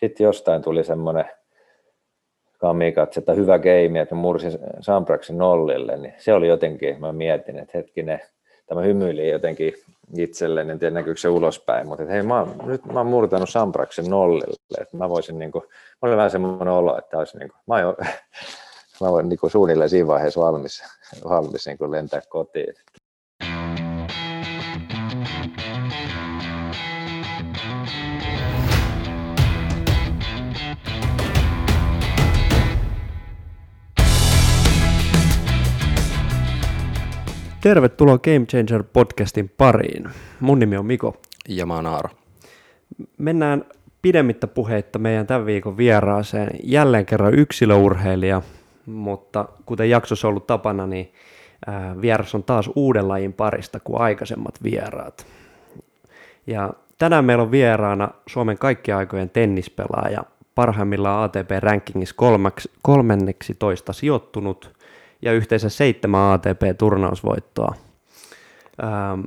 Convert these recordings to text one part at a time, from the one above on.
sitten jostain tuli semmoinen kamikatse, että hyvä game, että mursin Sampraksen nollille, niin se oli jotenkin, mä mietin, että hetkinen, tämä hymyili jotenkin itselleen, en tiedä näkyykö se ulospäin, mutta että hei, mä oon, nyt mä oon murtanut Sampraksen nollille, että mä voisin niin kuin, mä olin vähän semmoinen olo, että olisi niin kuin, mä, oon, mä voin niin kuin suunnilleen siinä vaiheessa valmis, valmis niin kuin lentää kotiin. Tervetuloa Game Changer podcastin pariin. Mun nimi on Miko. Ja mä oon Aaro. Mennään pidemmittä puheitta meidän tämän viikon vieraaseen. Jälleen kerran yksilöurheilija, mutta kuten jaksossa on ollut tapana, niin vieras on taas uuden lajin parista kuin aikaisemmat vieraat. Ja tänään meillä on vieraana Suomen kaikkien aikojen tennispelaaja, parhaimmillaan ATP-rankingissa kolmenneksi toista sijoittunut – ja yhteensä seitsemän ATP-turnausvoittoa ähm,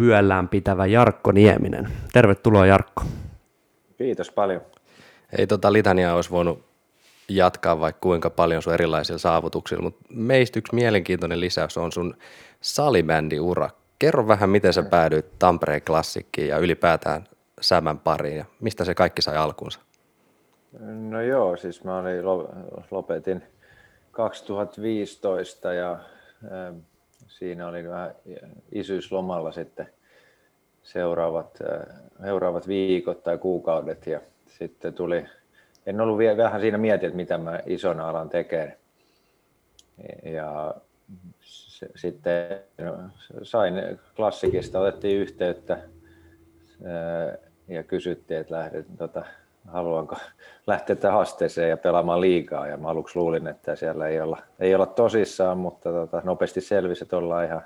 vyöllään pitävä Jarkko Nieminen. Tervetuloa Jarkko. Kiitos paljon. Ei tota litania olisi voinut jatkaa vaikka kuinka paljon sun erilaisilla saavutuksilla, mutta meistä yksi mielenkiintoinen lisäys on sun salibändiura. Kerro vähän, miten sä päädyit Tampereen klassikkiin ja ylipäätään Sämän pariin ja mistä se kaikki sai alkuunsa? No joo, siis mä olin, lopetin 2015 ja ähm, siinä oli vähän isyyslomalla sitten seuraavat, äh, seuraavat viikot tai kuukaudet ja sitten tuli, en ollut vielä vähän siinä mietin, että mitä mä isona alan tekemään. Ja sitten no, sain klassikista, otettiin yhteyttä äh, ja kysyttiin, että lähdet, tota, haluanko lähteä tähän haasteeseen ja pelaamaan liikaa. Ja mä aluksi luulin, että siellä ei olla, ei olla tosissaan, mutta tota, nopeasti selvisi, että ollaan ihan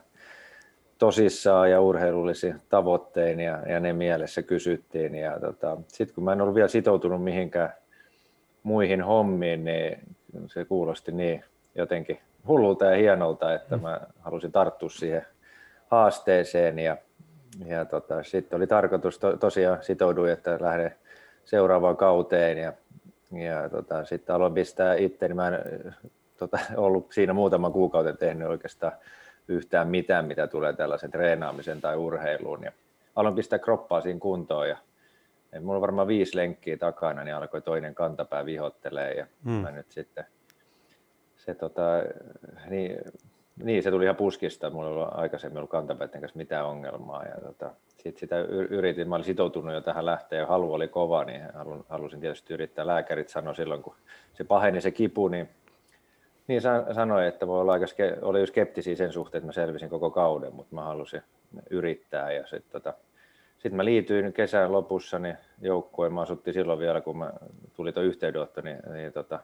tosissaan ja urheilullisiin tavoittein ja, ja ne mielessä kysyttiin. Ja tota, sitten kun mä en ollut vielä sitoutunut mihinkään muihin hommiin, niin se kuulosti niin jotenkin hullulta ja hienolta, että mä halusin tarttua siihen haasteeseen ja, ja tota, sitten oli tarkoitus, to, tosiaan sitouduin, että lähden seuraavaan kauteen ja, ja tota, sitten aloin pistää itse, niin mä en tota, ollut siinä muutaman kuukauden tehnyt oikeastaan yhtään mitään, mitä tulee tällaisen treenaamisen tai urheiluun ja aloin pistää kroppaa siinä kuntoon ja et mulla on varmaan viisi lenkkiä takana, niin alkoi toinen kantapää vihottelee ja hmm. mä nyt sitten se tota, niin, niin, se tuli ihan puskista. Mulla ei ollut aikaisemmin ollut kantapäiden kanssa mitään ongelmaa. Ja tota, sitten sitä yritin, mä olin sitoutunut jo tähän lähteen ja halu oli kova, niin halusin tietysti yrittää. Lääkärit sanoi silloin, kun se paheni se kipu, niin, niin sanoi, että voi olla aika, oli jo skeptisiä sen suhteen, että mä selvisin koko kauden, mutta mä halusin yrittää. Ja sitten tota, sit mä liityin kesän lopussa niin joukkueen, mä asuttiin silloin vielä, kun mä tuli tuo yhteydenotto, niin, niin tota,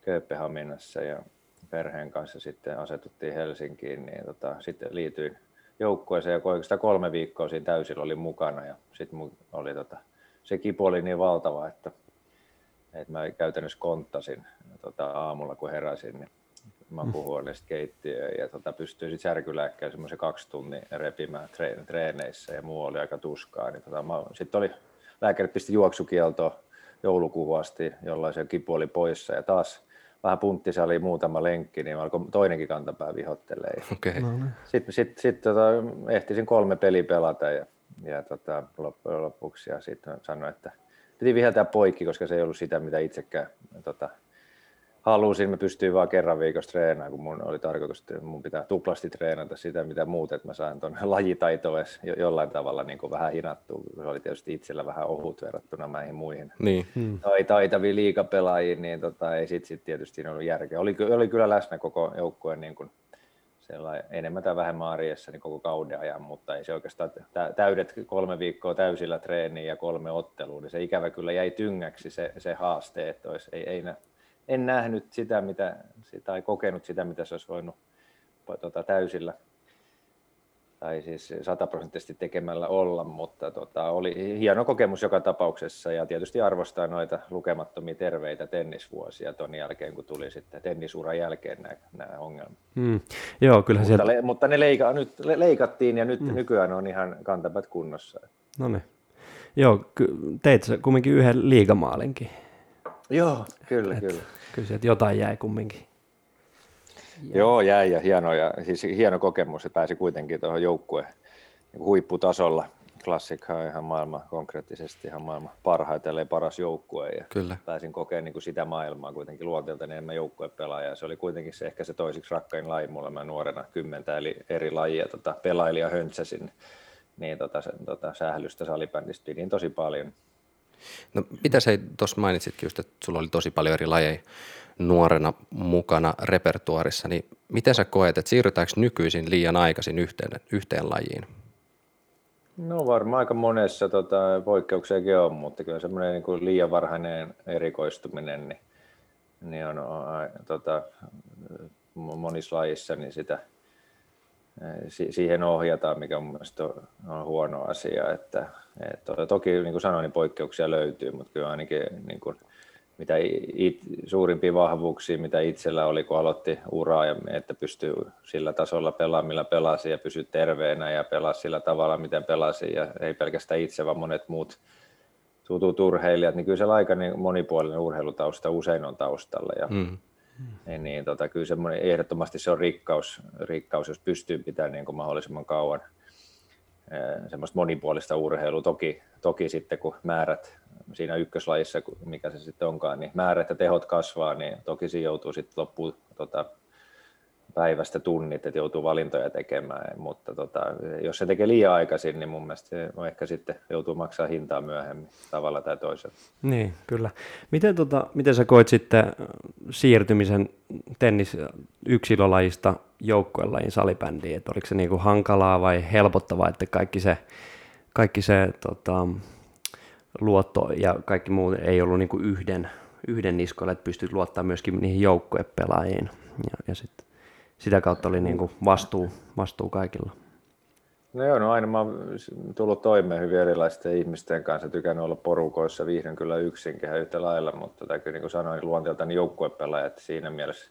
Kööpenhaminassa ja perheen kanssa sitten asetuttiin Helsinkiin, niin tota, sitten liityin joukkueeseen ja oikeastaan kolme viikkoa siinä täysillä oli mukana ja sitten oli tota, se kipu oli niin valtava, että, että mä käytännössä konttasin tota, aamulla kun heräsin, niin makuuhuoneesta keittiöön ja tota, pystyin sitten särkylääkkeen semmoisen kaksi tunnin repimään treeneissä ja muu oli aika tuskaa. Niin, tota, sitten oli, lääkärit pisti juoksukieltoa joulukuuhun asti, jolloin se kipu oli poissa ja taas vähän punttisali, muutama lenkki, niin alkoi toinenkin kantapää vihottelee. Okay. No, niin. Sitten sit, sit, tota, ehtisin kolme peliä pelata ja, ja tota, loppujen lopuksi ja sitten sanoin, että piti viheltää poikki, koska se ei ollut sitä, mitä itsekään tota, halusin, mä pystyin vaan kerran viikossa treenaamaan, kun mun oli tarkoitus, että mun pitää tuplasti treenata sitä, mitä muut, että mä saan tuon lajitaito edes jollain tavalla niin kuin vähän hinattua. Se oli tietysti itsellä vähän ohut verrattuna näihin muihin niin. Hmm. tai taitaviin liikapelaajiin, niin tota, ei sit, sit tietysti ollut järkeä. Oli, oli kyllä läsnä koko joukkueen niin kuin enemmän tai vähemmän arjessa niin koko kauden ajan, mutta ei se oikeastaan täydet kolme viikkoa täysillä treeniä ja kolme ottelua, niin se ikävä kyllä jäi tyngäksi se, se haaste, että olisi, ei, ei, en nähnyt sitä, mitä, tai kokenut sitä, mitä se olisi voinut tota, täysillä tai siis sataprosenttisesti tekemällä olla, mutta tota, oli hieno kokemus joka tapauksessa ja tietysti arvostaa noita lukemattomia terveitä tennisvuosia ton jälkeen, kun tuli sitten tennisuran jälkeen nämä, nämä ongelmat. Mm. Joo, kyllä mutta, sieltä... le, mutta ne leika, nyt leikattiin ja nyt mm. nykyään on ihan kantapät kunnossa. No niin. Joo, teit sä kumminkin yhden liigamaalinkin. Joo, kyllä, Et, kyllä. Kyllä sieltä jotain jäi kumminkin. Jäi. Joo, jäi ja hieno, ja siis hieno kokemus, että pääsi kuitenkin tuohon joukkueen huipputasolla Klassikka on ihan maailman, konkreettisesti ihan maailman parhaita, ellei paras joukkue. Ja Kyllä. Pääsin kokemaan niin kuin sitä maailmaa kuitenkin luonteelta niin enemmän joukkuepelaajaa. Se oli kuitenkin se ehkä se toisiksi rakkain laji mulle. Mä nuorena kymmentä eli eri lajia tota, pelailija höntsäsin. Niin tota, se, tota, sählystä salibändistä pidin tosi paljon. No mitä sä tuossa mainitsitkin just, että sulla oli tosi paljon eri lajeja nuorena mukana repertuarissa, niin miten sä koet, että siirrytäänkö nykyisin liian aikaisin yhteen, yhteen lajiin? No varmaan aika monessa tota, poikkeuksiakin on, mutta kyllä semmoinen niin kuin liian varhainen erikoistuminen niin, niin on, on tota, monissa lajissa, niin sitä, siihen ohjataan, mikä on on huono asia. Että, et, toki niin kuin sanoin, niin poikkeuksia löytyy, mutta kyllä ainakin niin kuin, mitä it, suurimpia vahvuuksia, mitä itsellä oli, kun aloitti uraa, ja että pystyy sillä tasolla pelaamaan, millä pelasi, ja pysyä terveenä, ja pelaa sillä tavalla, miten pelasi, ja ei pelkästään itse, vaan monet muut tutut urheilijat, niin kyllä se aika niin monipuolinen urheilutausta usein on taustalla, ja mm. Niin, niin tota, kyllä semmoinen, ehdottomasti se on rikkaus, rikkaus jos pystyy pitämään niin kuin mahdollisimman kauan semmoista monipuolista urheilua. Toki, toki sitten kun määrät siinä ykköslajissa, mikä se sitten onkaan, niin määrät ja tehot kasvaa, niin toki siinä joutuu sitten loppuun tota, päivästä tunnit, että joutuu valintoja tekemään, mutta tota, jos se tekee liian aikaisin, niin mun mielestä se ehkä sitten joutuu maksaa hintaa myöhemmin tavalla tai toisella. Niin, kyllä. Miten, tota, miten sä koit sitten siirtymisen tennis yksilölajista joukkuelajin salibändiin, että oliko se niinku hankalaa vai helpottavaa, että kaikki se, kaikki se tota, luotto ja kaikki muu ei ollut niinku yhden, yhden niskoille, että pystyt luottaa myöskin niihin joukkuepelaajiin ja, ja sitten sitä kautta oli niin kuin vastuu, vastuu kaikilla. No joo, no aina mä oon tullut toimeen hyvin erilaisten ihmisten kanssa, tykännyt olla porukoissa, viihdyn kyllä yksinkin yhtä lailla, mutta täytyy niin kuin sanoin niin joukkuepelaajat siinä mielessä.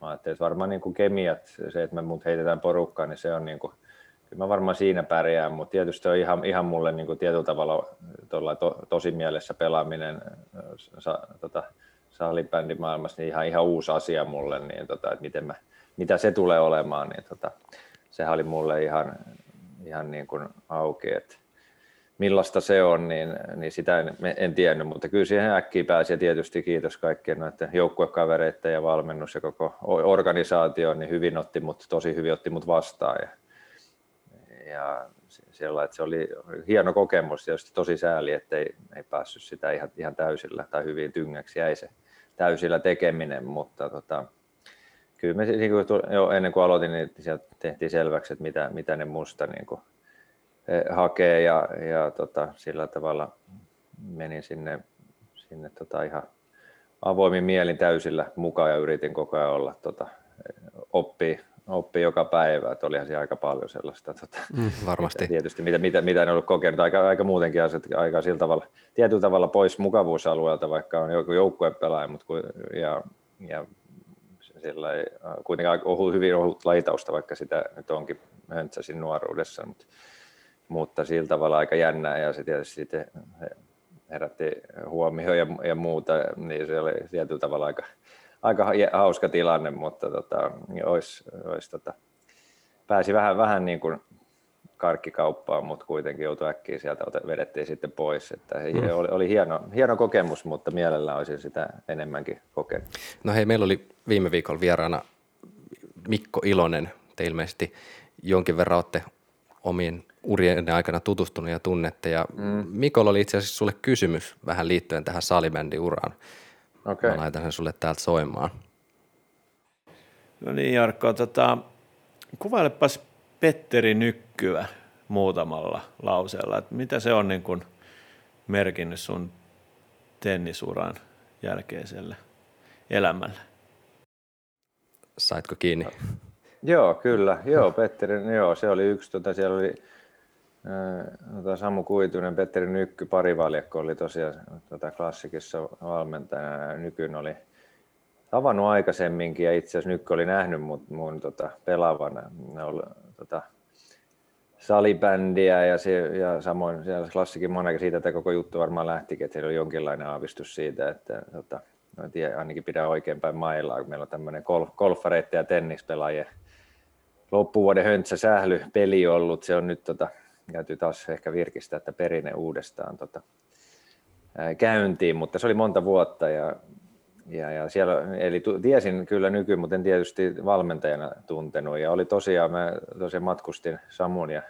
Mä ajattelin, että varmaan niin kuin kemiat, se, että me mut heitetään porukkaan, niin se on niin kuin, kyllä mä varmaan siinä pärjään, mutta tietysti on ihan, ihan mulle niin kuin tietyllä tavalla to, tosi mielessä pelaaminen sa, tota, salibändimaailmassa, niin ihan, ihan uusi asia mulle, niin tota, että miten mä mitä se tulee olemaan, niin tota, sehän oli mulle ihan, ihan niin kuin auki, että millaista se on, niin, niin sitä en, en tiennyt, mutta kyllä siihen äkkiä pääsi ja tietysti kiitos kaikkien noiden joukkuekavereiden ja valmennus ja koko organisaatio, niin hyvin otti mut, tosi hyvin otti mut vastaan. Ja, ja siellä, että se oli hieno kokemus ja tosi sääli, että ei, ei päässyt sitä ihan, ihan täysillä tai hyvin tyngäksi jäi se täysillä tekeminen, mutta tota, kyllä me niin kuin, jo ennen kuin aloitin, niin sieltä tehtiin selväksi, että mitä, mitä ne musta niin kuin, hakee ja, ja tota, sillä tavalla menin sinne, sinne tota, ihan avoimin mielin täysillä mukaan ja yritin koko ajan olla tota, oppii, oppii joka päivä, että olihan siellä aika paljon sellaista. Tota, mm, varmasti. Tietysti mitä, mitä, mitä en ollut kokenut, aika, aika muutenkin asiat, aika sillä tavalla, tietyllä tavalla pois mukavuusalueelta, vaikka on joku joukkuepelaaja, mutta ja, ja sillä äh, kuitenkin ohut, hyvin ohut lajitausta, vaikka sitä nyt onkin höntsäsin nuoruudessa, mutta, mutta sillä tavalla aika jännää. Ja se tietysti sitten herätti huomioon ja, ja muuta, niin se oli tietyllä tavalla aika, aika hauska tilanne, mutta tota, olisi, olisi, tota, pääsi vähän, vähän niin kuin karkkikauppaan, mutta kuitenkin joutui äkkiä sieltä, vedettiin sitten pois. Että mm. oli, oli hieno, hieno kokemus, mutta mielellään olisin sitä enemmänkin kokenut. No hei, meillä oli viime viikolla vieraana Mikko Ilonen. Te ilmeisesti jonkin verran olette omien urien aikana tutustunut ja tunnette. Ja mm. Mikolla oli itse asiassa sulle kysymys vähän liittyen tähän salibändiuraan. Okay. Mä laitan sen sulle täältä soimaan. No niin Jarkko, tota, kuvailepas Petteri Nykkyä muutamalla lauseella. Että mitä se on niin kuin merkinnyt sun tennisuran jälkeiselle elämälle? Saitko kiinni? Joo, kyllä. Joo, Petteri, joo, se oli yksi. Tota, siellä oli tota, Samu Kuitunen, Petteri Nykky, parivaljakko oli tosiaan tota, klassikissa valmentajana. Nykyn oli tavannut aikaisemminkin ja itse asiassa Nykky oli nähnyt mut, mun tota, pelaavan tota, salibändiä ja, se, ja samoin siellä klassikin monen siitä että koko juttu varmaan lähtikin, että siellä oli jonkinlainen aavistus siitä, että tota, no, tiedä, ainakin pidä oikeinpäin mailaa, kun meillä on tämmöinen golf, ja tennispelaajien loppuvuoden höntsä sähly peli ollut. Se on nyt tota, täytyy taas ehkä virkistää, että perinne uudestaan tota, käyntiin, mutta se oli monta vuotta ja, ja, ja siellä, eli tiesin kyllä nyky, mutta en tietysti valmentajana tuntenut. Ja oli tosiaan, mä tosiaan matkustin Samun ja,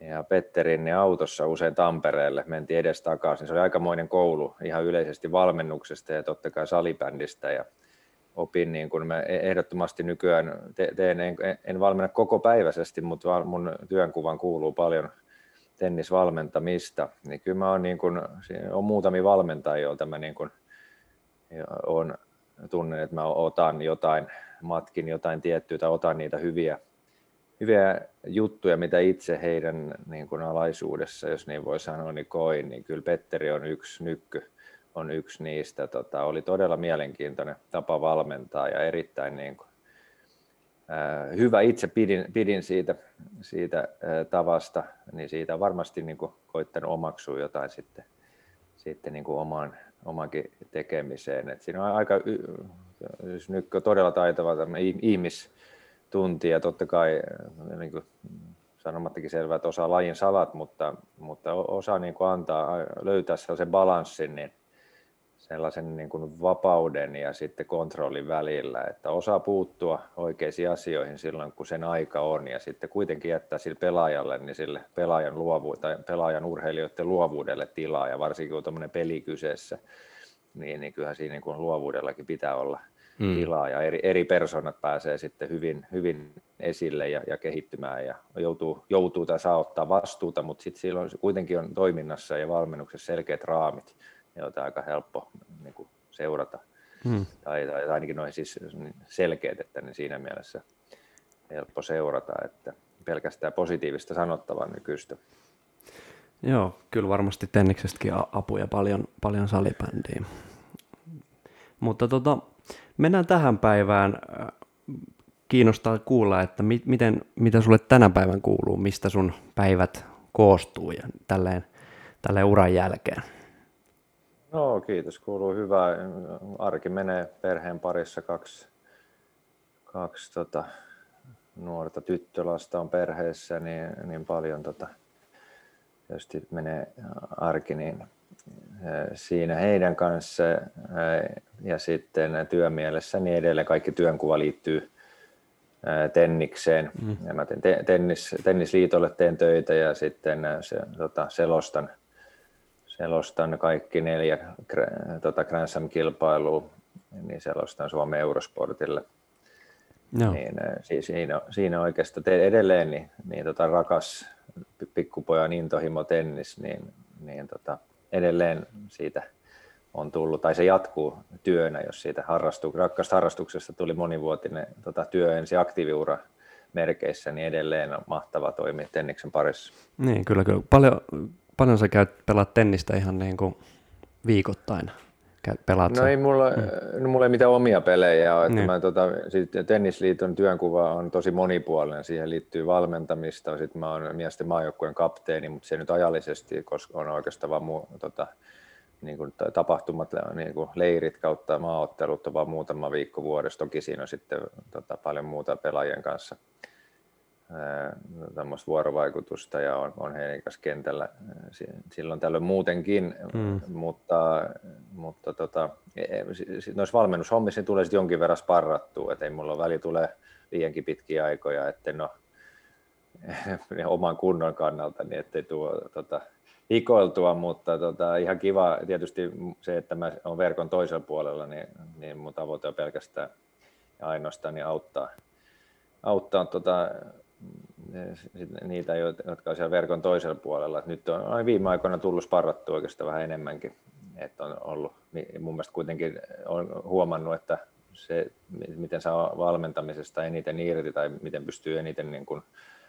ja Petterin ja autossa usein Tampereelle, mentiin edes takaisin. Se oli aikamoinen koulu ihan yleisesti valmennuksesta ja totta kai salibändistä. Ja opin, niin kuin mä ehdottomasti nykyään teen, en, en valmenna koko päiväisesti, mutta mun työnkuvan kuuluu paljon tennisvalmentamista, niin kyllä mä oon niin kuin, on muutamia valmentajia, joilta mä niin kuin, on, tunnen, että mä otan jotain, matkin jotain tiettyä tai otan niitä hyviä, hyviä juttuja, mitä itse heidän niin kuin alaisuudessa, jos niin voi sanoa, niin koin, niin kyllä Petteri on yksi nykky, on yksi niistä. Tota, oli todella mielenkiintoinen tapa valmentaa ja erittäin niin kuin, ää, hyvä. Itse pidin, pidin siitä, siitä ää, tavasta, niin siitä on varmasti niin kuin, koittanut omaksua jotain sitten, sitten niin kuin omaan, omankin tekemiseen. Et siinä on aika, jos nyt on todella taitava ihmistuntija, totta kai niin kuin sanomattakin selvää, että osaa lajin salat, mutta, mutta osaa niin kuin antaa, löytää sellaisen balanssin, niin sellaisen niin kuin vapauden ja sitten kontrollin välillä, että osaa puuttua oikeisiin asioihin silloin, kun sen aika on, ja sitten kuitenkin jättää sille pelaajalle, niin sille pelaajan, luovu, tai pelaajan urheilijoiden luovuudelle tilaa, ja varsinkin kun tuommoinen peli kyseessä, niin, niin kyllähän siinä niin kuin luovuudellakin pitää olla hmm. tilaa, ja eri, eri persoonat pääsee sitten hyvin, hyvin esille ja, ja kehittymään, ja joutuu, joutuu tai saa ottaa vastuuta, mutta sitten silloin kuitenkin on toiminnassa ja valmennuksessa selkeät raamit, joita on aika helppo niin kuin seurata. Hmm. Tai, tai ainakin noin siis selkeät, että ne siinä mielessä helppo seurata, että pelkästään positiivista sanottavaa nykyistä. Joo, kyllä varmasti Tenniksestäkin apuja paljon, paljon salibändiin. Mutta tota, mennään tähän päivään. Kiinnostaa kuulla, että mi- miten, mitä sulle tänä päivän kuuluu, mistä sun päivät koostuu ja tälleen, tälleen uran jälkeen. No kiitos, kuuluu hyvää. Arki menee perheen parissa kaksi, kaksi tota, nuorta tyttölasta on perheessä, niin, niin paljon tota, tietysti menee arki niin siinä heidän kanssa ja sitten työmielessä niin edelleen kaikki työnkuva liittyy tennikseen. Mm. Ja mä teen tennis, tennisliitolle teen töitä ja sitten se, tota, selostan – selostan kaikki neljä tota Grand Slam-kilpailua, niin selostan Suomen Eurosportille. No. Niin, siis siinä, siinä oikeastaan edelleen niin, niin tota rakas pikkupojan intohimo tennis, niin, niin tota, edelleen siitä on tullut, tai se jatkuu työnä, jos siitä harrastu, rakkaasta harrastuksesta tuli monivuotinen tota, työ ensi aktiiviura merkeissä, niin edelleen on mahtava toimia tenniksen parissa. Niin, kyllä, kyllä. Paljon paljon sä käyt pelaat tennistä ihan niin kuin viikoittain? Käyt, pelaat no ei mulla, mm. no mulla ei mitään omia pelejä ole. Niin. Mä, tota, sit tennisliiton työnkuva on tosi monipuolinen. Siihen liittyy valmentamista. Sitten mä oon miesten maajoukkueen kapteeni, mutta se nyt ajallisesti koska on oikeastaan vaan muu, tota, niin kuin tapahtumat, niin kuin leirit kautta maaottelut on vaan muutama viikko vuodessa. Toki siinä on sitten tota, paljon muuta pelaajien kanssa tämmöistä vuorovaikutusta ja on, on heidän kanssa kentällä silloin tällöin muutenkin, mm. mutta, mutta tota, e, e, noissa valmennushommissa niin tulee sitten jonkin verran sparrattua, että ei mulla väli tule liiankin pitkiä aikoja, että no oman kunnon kannalta, niin ettei tuo tota, hikoiltua, mutta tota, ihan kiva tietysti se, että mä olen verkon toisella puolella, niin, niin mun tavoite on pelkästään ja ainoastaan niin auttaa, auttaa tota, niitä, jotka on siellä verkon toisella puolella. nyt on viime aikoina tullut sparrattu oikeastaan vähän enemmänkin. Että on ollut, mun mielestä kuitenkin on huomannut, että se, miten saa valmentamisesta eniten irti tai miten pystyy eniten niin kuin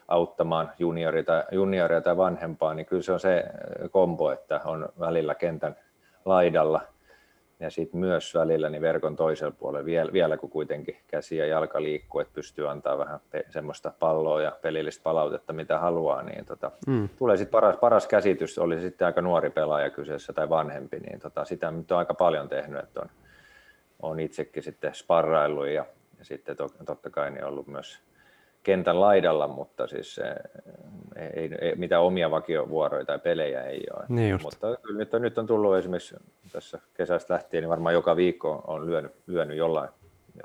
auttamaan junioria tai, junioria tai vanhempaa, niin kyllä se on se kombo, että on välillä kentän laidalla ja sitten myös välillä niin verkon toisella puolella, vielä, vielä kun kuitenkin käsi ja jalka liikkuu, että pystyy antaa vähän pe- semmoista palloa ja pelillistä palautetta, mitä haluaa, niin tota, mm. tulee sitten paras, paras käsitys, oli sitten aika nuori pelaaja kyseessä tai vanhempi, niin tota, sitä nyt on aika paljon tehnyt, että on, on itsekin sitten sparraillut ja, ja sitten to, totta kai niin ollut myös kentän laidalla, mutta siis ei, ei, ei mitään omia vakiovuoroja tai pelejä ei ole. Niin mutta nyt on, nyt on tullut esimerkiksi tässä kesästä lähtien, niin varmaan joka viikko on lyönyt, lyönyt jollain,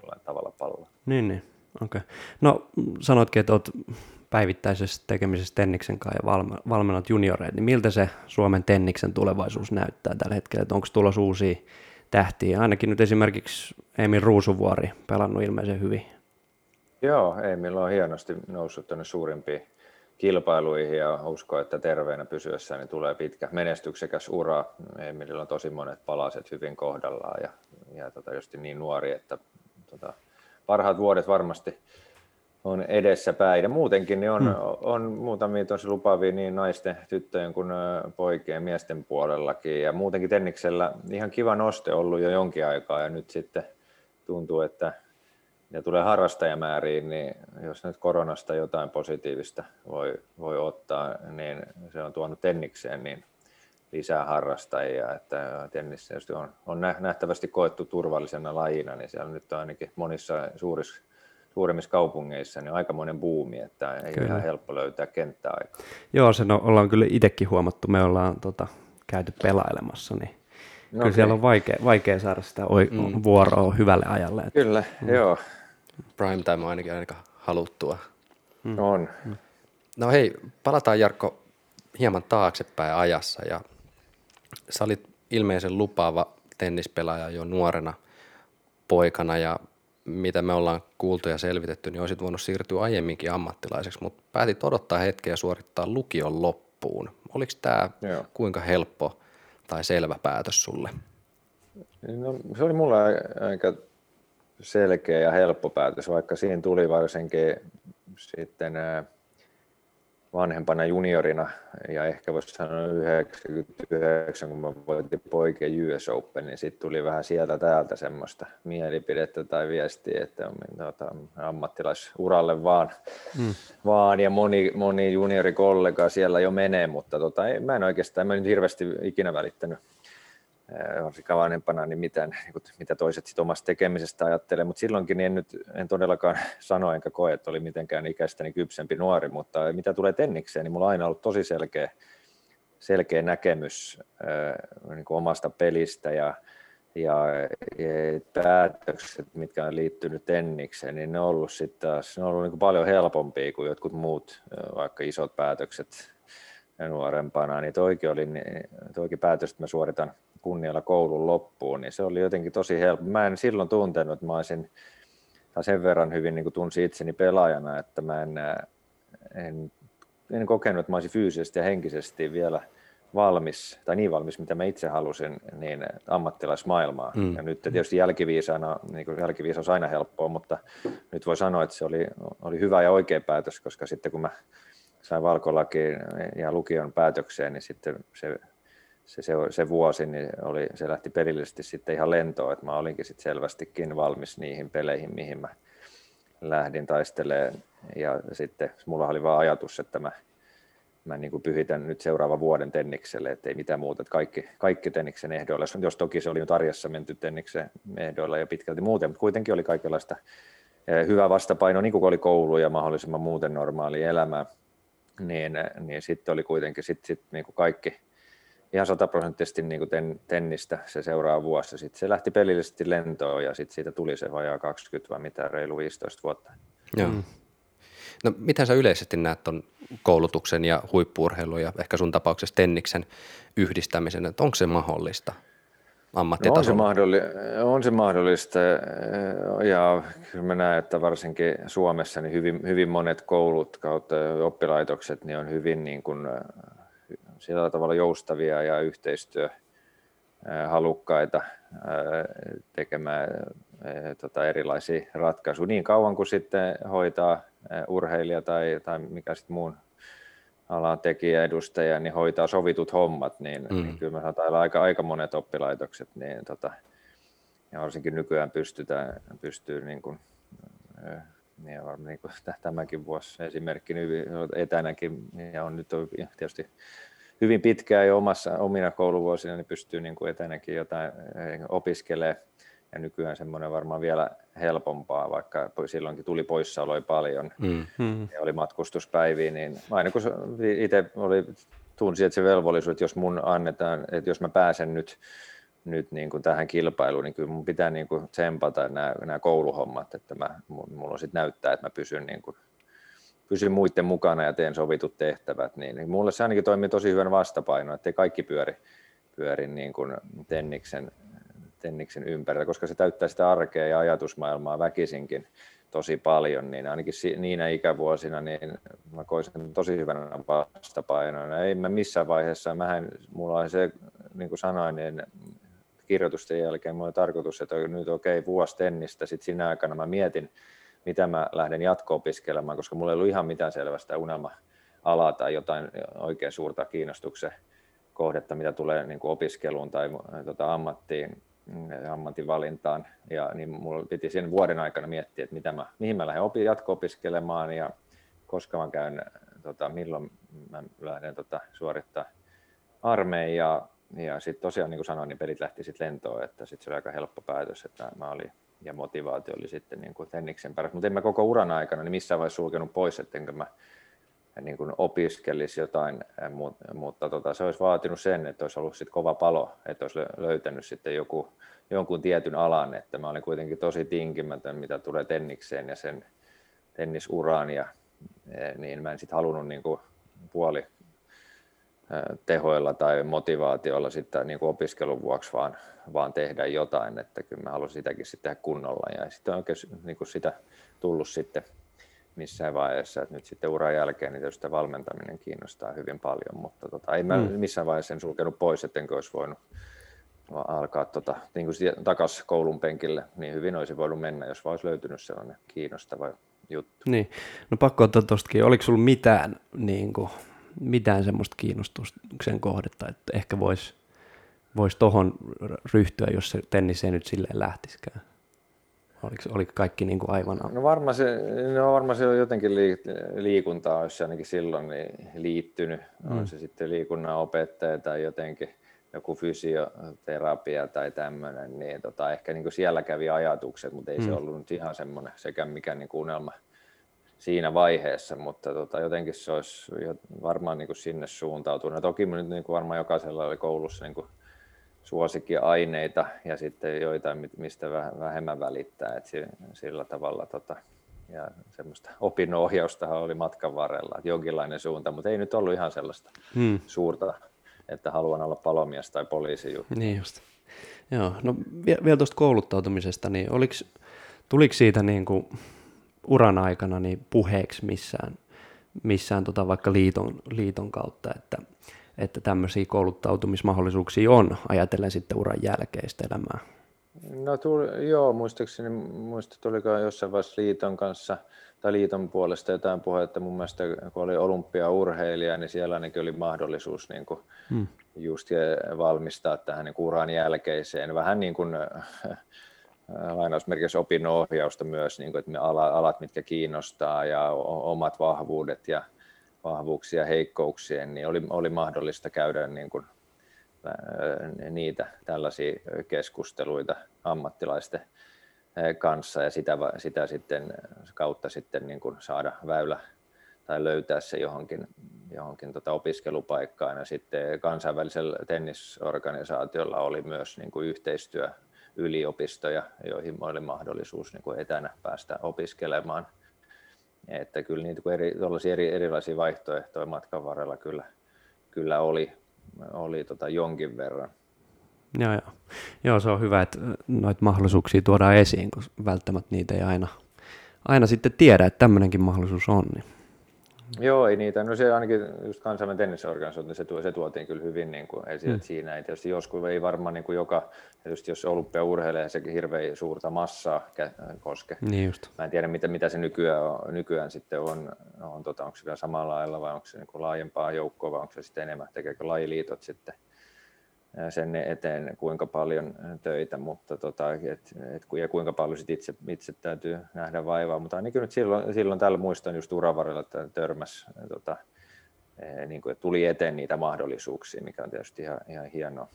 jollain tavalla palloa. Niin, niin. okei. Okay. No sanoitkin, että olet päivittäisessä tekemisessä Tenniksen kanssa ja valmennat junioreita, niin miltä se Suomen Tenniksen tulevaisuus näyttää tällä hetkellä? Että onko tulossa uusia tähtiä? Ainakin nyt esimerkiksi Emil Ruusuvuori pelannut ilmeisen hyvin Joo, Emil on hienosti noussut tuonne suurimpiin kilpailuihin ja usko, että terveenä pysyessään niin tulee pitkä menestyksekäs ura. Emilillä on tosi monet palaset hyvin kohdallaan ja, ja tota, just niin nuori, että tota, parhaat vuodet varmasti on edessä päin. Ja muutenkin niin on, hmm. on muutamia tosi lupaavia niin naisten, tyttöjen kuin poikien, miesten puolellakin. Ja muutenkin Tenniksellä ihan kiva noste ollut jo jonkin aikaa ja nyt sitten tuntuu, että ja tulee harrastajamääriin, niin jos nyt koronasta jotain positiivista voi, voi ottaa, niin se on tuonut tennikseen niin lisää harrastajia, että tennis on, on nähtävästi koettu turvallisena lajina, niin siellä nyt on ainakin monissa suurissa suuremmissa kaupungeissa niin aikamoinen buumi, että ei kyllä. ole ihan helppo löytää kenttäaikaa. Joo, sen ollaan kyllä itsekin huomattu, me ollaan tota, käyty pelailemassa, niin no, kyllä okay. siellä on vaikea, vaikea saada sitä mm. vuoroa hyvälle ajalle. Että, kyllä, mm. joo. Prime time on ainakin aika haluttua. Mm. On. No hei, palataan Jarkko hieman taaksepäin ajassa ja sä olit ilmeisen lupaava tennispelaaja jo nuorena poikana ja mitä me ollaan kuultu ja selvitetty, niin olisit voinut siirtyä aiemminkin ammattilaiseksi, mutta päätit odottaa hetkeä ja suorittaa lukion loppuun. Oliko tämä kuinka helppo tai selvä päätös sulle? No, se oli mulle aika selkeä ja helppo päätös, vaikka siinä tuli varsinkin sitten vanhempana juniorina ja ehkä voisi sanoa 99, kun mä voitin poikien US Open, niin sitten tuli vähän sieltä täältä semmoista mielipidettä tai viestiä, että tota, ammattilaisuralle vaan, mm. vaan ja moni, moni juniorikollega siellä jo menee, mutta tota, ei, mä en oikeastaan, mä en nyt hirveästi ikinä välittänyt varsinkaan vanhempana, niin mitään, niin kuin, mitä toiset sit omasta tekemisestä ajattelee, mutta silloinkin niin en, nyt, en todellakaan sano enkä koe, että oli mitenkään ikäistäni kypsempi nuori, mutta mitä tulee tennikseen, niin mulla on aina ollut tosi selkeä, selkeä näkemys äh, niin kuin omasta pelistä ja, ja, ja päätökset, mitkä on liittynyt tennikseen, niin ne on ollut sitten taas, ne on ollut niin kuin paljon helpompia kuin jotkut muut, vaikka isot päätökset nuorempana, niin toikin oli niin, toikin päätös, että mä suoritan kunnialla koulun loppuun, niin se oli jotenkin tosi helppo. Mä en silloin tuntenut, että mä olisin, tai sen verran hyvin niin kuin tunsin itseni pelaajana, että mä en, en, en kokenut, että mä olisin fyysisesti ja henkisesti vielä valmis, tai niin valmis, mitä mä itse halusin, niin ammattilaismaailmaa. Mm. Ja nyt tietysti jälkiviisaana, niin kuin jälkiviisaus on aina helppoa, mutta nyt voi sanoa, että se oli, oli hyvä ja oikea päätös, koska sitten kun mä sain valkolakiin ja lukion päätökseen, niin sitten se se, se, se vuosi niin oli, se lähti pelillisesti sitten ihan lentoon, että mä olinkin sitten selvästikin valmis niihin peleihin, mihin mä lähdin taistelemaan. Ja sitten mulla oli vain ajatus, että mä, mä niin kuin pyhitän nyt seuraava vuoden tennikselle, että ei mitään muuta, että kaikki, kaikki tenniksen ehdoilla, jos toki se oli nyt arjessa menty tenniksen ehdoilla ja pitkälti muuten, mutta kuitenkin oli kaikenlaista eh, hyvä vastapaino, niin kuin oli koulu ja mahdollisimman muuten normaali elämä, niin, niin sitten oli kuitenkin sit, sit niin kuin kaikki, ihan sataprosenttisesti niin kuin ten, tennistä se seuraava vuosi. Sitten se lähti pelillisesti lentoon ja sitten siitä tuli se vajaa 20 vai mitä, reilu 15 vuotta. Joo. Mm. No miten sä yleisesti näet tuon koulutuksen ja huippuurheilun ja ehkä sun tapauksessa tenniksen yhdistämisen, että onko se mahdollista ammattitasolla? No on, se mahdolli- on se mahdollista ja kyllä mä näen, että varsinkin Suomessa niin hyvin, hyvin monet koulut kautta oppilaitokset niin on hyvin niin kuin sillä tavalla joustavia ja yhteistyö halukkaita tekemään tota, erilaisia ratkaisuja niin kauan kuin sitten hoitaa urheilija tai, tai mikä sitten muun alan tekijä, edustaja, niin hoitaa sovitut hommat, niin, mm. niin kyllä mä että aika, aika monet oppilaitokset niin tota, ja varsinkin nykyään pystytään, pystyy niin kuin, niin varmaan niin kuin tämäkin vuosi esimerkki hyvin etänäkin ja on nyt on tietysti hyvin pitkään jo omassa, omina kouluvuosina, niin pystyy niin kuin etänäkin jotain opiskelemaan ja nykyään semmoinen varmaan vielä helpompaa, vaikka silloinkin tuli poissaoloja paljon mm. mm. ja oli matkustuspäiviä, niin aina kun itse oli, tunsin, että se velvollisuus, että jos mun annetaan, että jos mä pääsen nyt, nyt niin kuin tähän kilpailuun, niin kyllä mun pitää niin kuin tsempata nämä, nämä kouluhommat, että mä, mulla on sitten näyttää, että mä pysyn, niin kuin, pysyn muiden mukana ja teen sovitut tehtävät, niin, mulle se ainakin toimii tosi hyvän vastapaino, että ei kaikki pyöri, pyöri niin kuin Tenniksen Tenniksen ympärillä, koska se täyttää sitä arkea ja ajatusmaailmaa väkisinkin tosi paljon, niin ainakin niinä ikävuosina niin mä koisin tosi hyvänä vastapainoina. Ei mä missään vaiheessa, mähän, mulla oli se, niin kuin sanoin, niin kirjoitusten jälkeen mulla oli tarkoitus, että nyt okei, okay, vuosi tennistä, sitten siinä aikana mä mietin, mitä mä lähden jatko-opiskelemaan, koska mulla ei ollut ihan mitään selvästä unelma-alaa tai jotain oikein suurta kiinnostuksen kohdetta, mitä tulee niin kuin opiskeluun tai tota, ammattiin ammatinvalintaan. Ja niin mulla piti sen vuoden aikana miettiä, että mitä mä, mihin mä lähden opi, jatko-opiskelemaan ja koska mä käyn, tota, milloin mä lähden tota, suorittaa armeijaa. Ja sitten tosiaan, niin kuin sanoin, niin pelit lähti sitten lentoon, että sitten se oli aika helppo päätös, että mä olin, ja motivaatio oli sitten niin kuin Tenniksen perässä. Mutta en mä koko uran aikana niin missään vaiheessa sulkenut pois, ettenkö mä niin kuin opiskelisi jotain, mutta tota, se olisi vaatinut sen, että olisi ollut sit kova palo, että olisi löytänyt sitten joku, jonkun tietyn alan, että mä olin kuitenkin tosi tinkimätön, mitä tulee tennikseen ja sen tennisuraan, ja e, niin mä en sitten halunnut niin kuin puoli tehoilla tai motivaatiolla sitten niin kuin opiskelun vuoksi vaan, vaan tehdä jotain, että kyllä mä halusin sitäkin sitten tehdä kunnolla ja sitten on oikein niin kuin sitä tullut sitten missään vaiheessa. että nyt sitten uran jälkeen niin tietysti valmentaminen kiinnostaa hyvin paljon, mutta tota, ei mä mm. missään vaiheessa en sulkenut pois, ettenkö olisi voinut alkaa tota, niin kuin takaisin koulun penkille, niin hyvin olisi voinut mennä, jos vaan olisi löytynyt sellainen kiinnostava juttu. Niin, no pakko ottaa tuostakin, oliko sinulla mitään, niin kuin, mitään semmoista kiinnostuksen kohdetta, että ehkä voisi vois tuohon ryhtyä, jos se tennis ei nyt silleen lähtisikään? Oliko, oliko kaikki niin kuin aivan... No varmaan se, no varmaan se on jotenkin liikuntaa, olisi ainakin silloin niin liittynyt. Mm. On se sitten liikunnan opettaja tai jotenkin joku fysioterapia tai tämmöinen, niin tota, ehkä niin kuin siellä kävi ajatukset, mutta ei mm. se ollut nyt ihan semmoinen sekä mikä niin kuin unelma siinä vaiheessa, mutta tota, jotenkin se olisi varmaan niin kuin sinne suuntautunut. Toki nyt niin kuin varmaan jokaisella oli koulussa niin kuin suosikkiaineita ja sitten joitain, mistä vähemmän välittää. Et sillä tavalla tota, ja semmoista opinnonohjausta oli matkan varrella, että jonkinlainen suunta, mutta ei nyt ollut ihan sellaista hmm. suurta, että haluan olla palomies tai poliisi juttu. Niin just. Joo, no vielä tuosta kouluttautumisesta, niin oliks, tuliko siitä niin kuin uran aikana niin puheeksi missään, missään tota vaikka liiton, liiton kautta, että että tämmöisiä kouluttautumismahdollisuuksia on, ajatellen sitten uran jälkeistä elämää? No tuli, joo, muistaakseni, muista tuliko jossain vaiheessa liiton kanssa tai liiton puolesta jotain puhetta. Mun mielestä kun oli olympiaurheilija, niin siellä ainakin oli mahdollisuus niin kuin hmm. just valmistaa tähän niin uran jälkeiseen. Vähän niin kuin lainausmerkissä opinnonohjausta myös, niin kuin, että me alat, mitkä kiinnostaa ja omat vahvuudet ja vahvuuksia heikkouksien, niin oli, oli mahdollista käydä niin kuin, niitä tällaisia keskusteluita ammattilaisten kanssa ja sitä, sitä sitten kautta sitten niin kuin saada väylä tai löytää se johonkin, johonkin tota opiskelupaikkaan. Ja sitten kansainvälisellä tennisorganisaatiolla oli myös niin kuin yhteistyö yliopistoja, joihin oli mahdollisuus niin kuin etänä päästä opiskelemaan – että kyllä niitä eri, eri, erilaisia vaihtoehtoja matkan varrella kyllä, kyllä oli, oli tota jonkin verran. Joo, joo. joo, se on hyvä, että noita mahdollisuuksia tuodaan esiin, kun välttämättä niitä ei aina, aina sitten tiedä, että tämmöinenkin mahdollisuus on. Niin Joo, ei niitä. No se ainakin just kansainvälinen tennisorganisaatio, se, se tuotiin kyllä hyvin niin kuin esille, mm. siinä ei tietysti joskus ei varmaan niin kuin joka, tietysti jos olympia urheilee, sekin hirveän suurta massaa koske. Niin just. Mä en tiedä, mitä, mitä se nykyään, nykyään sitten on, on tota, onko se vielä samalla lailla vai onko se niin kuin laajempaa joukkoa vai onko se sitten enemmän, tekeekö lajiliitot sitten sen eteen kuinka paljon töitä, mutta tota, et, et, ja kuinka paljon sit itse, itse täytyy nähdä vaivaa, mutta ainakin nyt silloin, silloin tällä muistan just uravarilla, että törmäs, tota, niin kuin, että tuli eteen niitä mahdollisuuksia, mikä on tietysti ihan, ihan hienoa.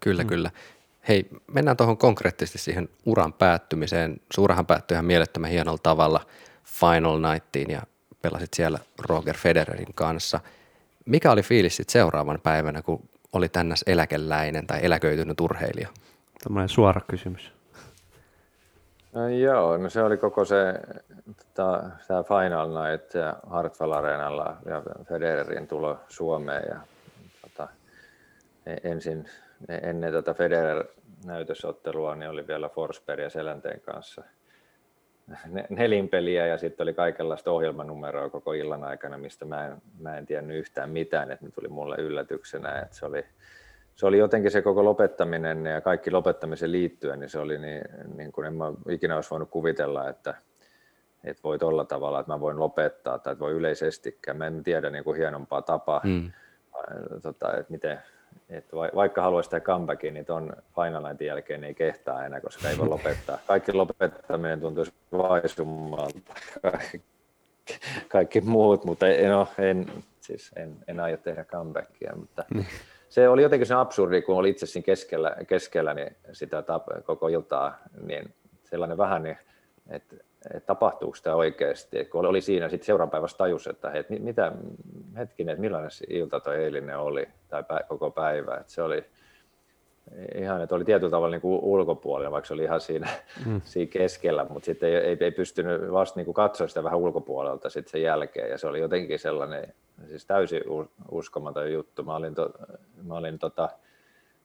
Kyllä, mm. kyllä. Hei, mennään tuohon konkreettisesti siihen uran päättymiseen. Suurahan päättyi ihan mielettömän hienolla tavalla Final Nightiin ja pelasit siellä Roger Federerin kanssa. Mikä oli fiilis sitten seuraavan päivänä, kun oli tännäs eläkeläinen tai eläköitynyt urheilija? Tällainen suora kysymys. No, joo, no se oli koko se tota, tämä Final Night Hartwell Areenalla ja Federerin tulo Suomeen. Ja, tota, e- ensin ennen tätä Federer-näytösottelua niin oli vielä Forsberg ja Selänteen kanssa nelinpeliä ja sitten oli kaikenlaista ohjelmanumeroa koko illan aikana, mistä mä en, mä en tiennyt yhtään mitään, että ne tuli mulle yllätyksenä, että se oli, se oli jotenkin se koko lopettaminen ja kaikki lopettamisen liittyen, niin se oli niin, niin kuin en mä ikinä olisi voinut kuvitella, että, että voi olla tavalla, että mä voin lopettaa tai että voi yleisestikään. Mä en tiedä niin kuin hienompaa tapaa, mm. tota, että miten, että vaikka haluaisi tehdä comebackin, niin tuon Final jälkeen ei kehtaa enää, koska ei voi lopettaa. Kaikki lopettaminen tuntuisi vaisummalta. Kaikki, kaikki muut, mutta en, no, en, siis en, en aio tehdä comebackia, mutta niin. se oli jotenkin se absurdi, kun oli itse siinä keskellä, keskellä niin sitä tap, koko iltaa, niin sellainen vähän, niin, että että tapahtuuko sitä oikeasti. kun oli siinä, sitten seuraavan päivässä tajus, että hei, mitä, hetkinen, että millainen ilta toi eilinen oli, tai pä, koko päivä. Että se oli ihan, että oli tietyllä tavalla niin kuin ulkopuolella, vaikka se oli ihan siinä, mm. siinä keskellä, mutta sitten ei, ei, ei pystynyt vasta niin kuin katsoa sitä vähän ulkopuolelta sitten sen jälkeen, ja se oli jotenkin sellainen, siis täysin uskomaton juttu. Mä olin, to, mä olin tota,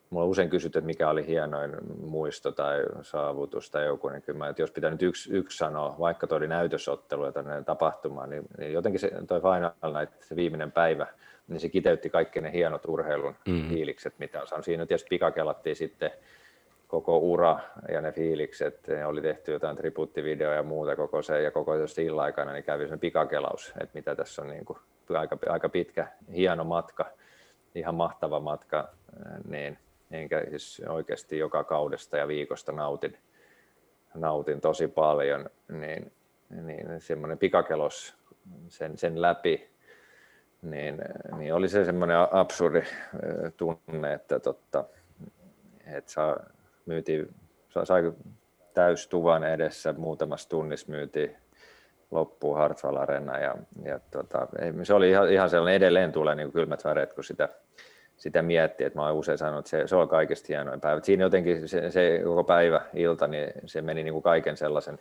Mulla usein kysytty, että mikä oli hienoin muisto tai saavutus tai joku, niin kyllä mä, että jos pitää nyt yksi, yksi sanoa, vaikka toi oli näytösottelu ja tapahtuma, niin, niin jotenkin se, toi Final Night, se viimeinen päivä, niin se kiteytti kaikki ne hienot urheilun mm. fiilikset, mitä on saanut. Siinä tietysti pikakelattiin sitten koko ura ja ne fiilikset, ne oli tehty jotain tributtivideoja ja muuta koko se, ja koko se illan aikana niin kävi sen pikakelaus, että mitä tässä on niin kuin aika, aika pitkä, hieno matka, ihan mahtava matka, niin enkä siis oikeasti joka kaudesta ja viikosta nautin, nautin tosi paljon, niin, niin semmoinen pikakelos sen, sen läpi, niin, niin oli se semmoinen absurdi tunne, että, totta, että saa, myytiin, sai täystuvan edessä muutamassa tunnissa myytiin loppuun Hartwell Arena ja, ja tota, se oli ihan, ihan sellainen edelleen tulee niin kylmät väreet, kun sitä sitä miettiä, että mä olen usein sanonut, että se, se on kaikista hienoin päivä. Siinä jotenkin se, se koko päivä, ilta, niin se meni niin kuin kaiken sellaisen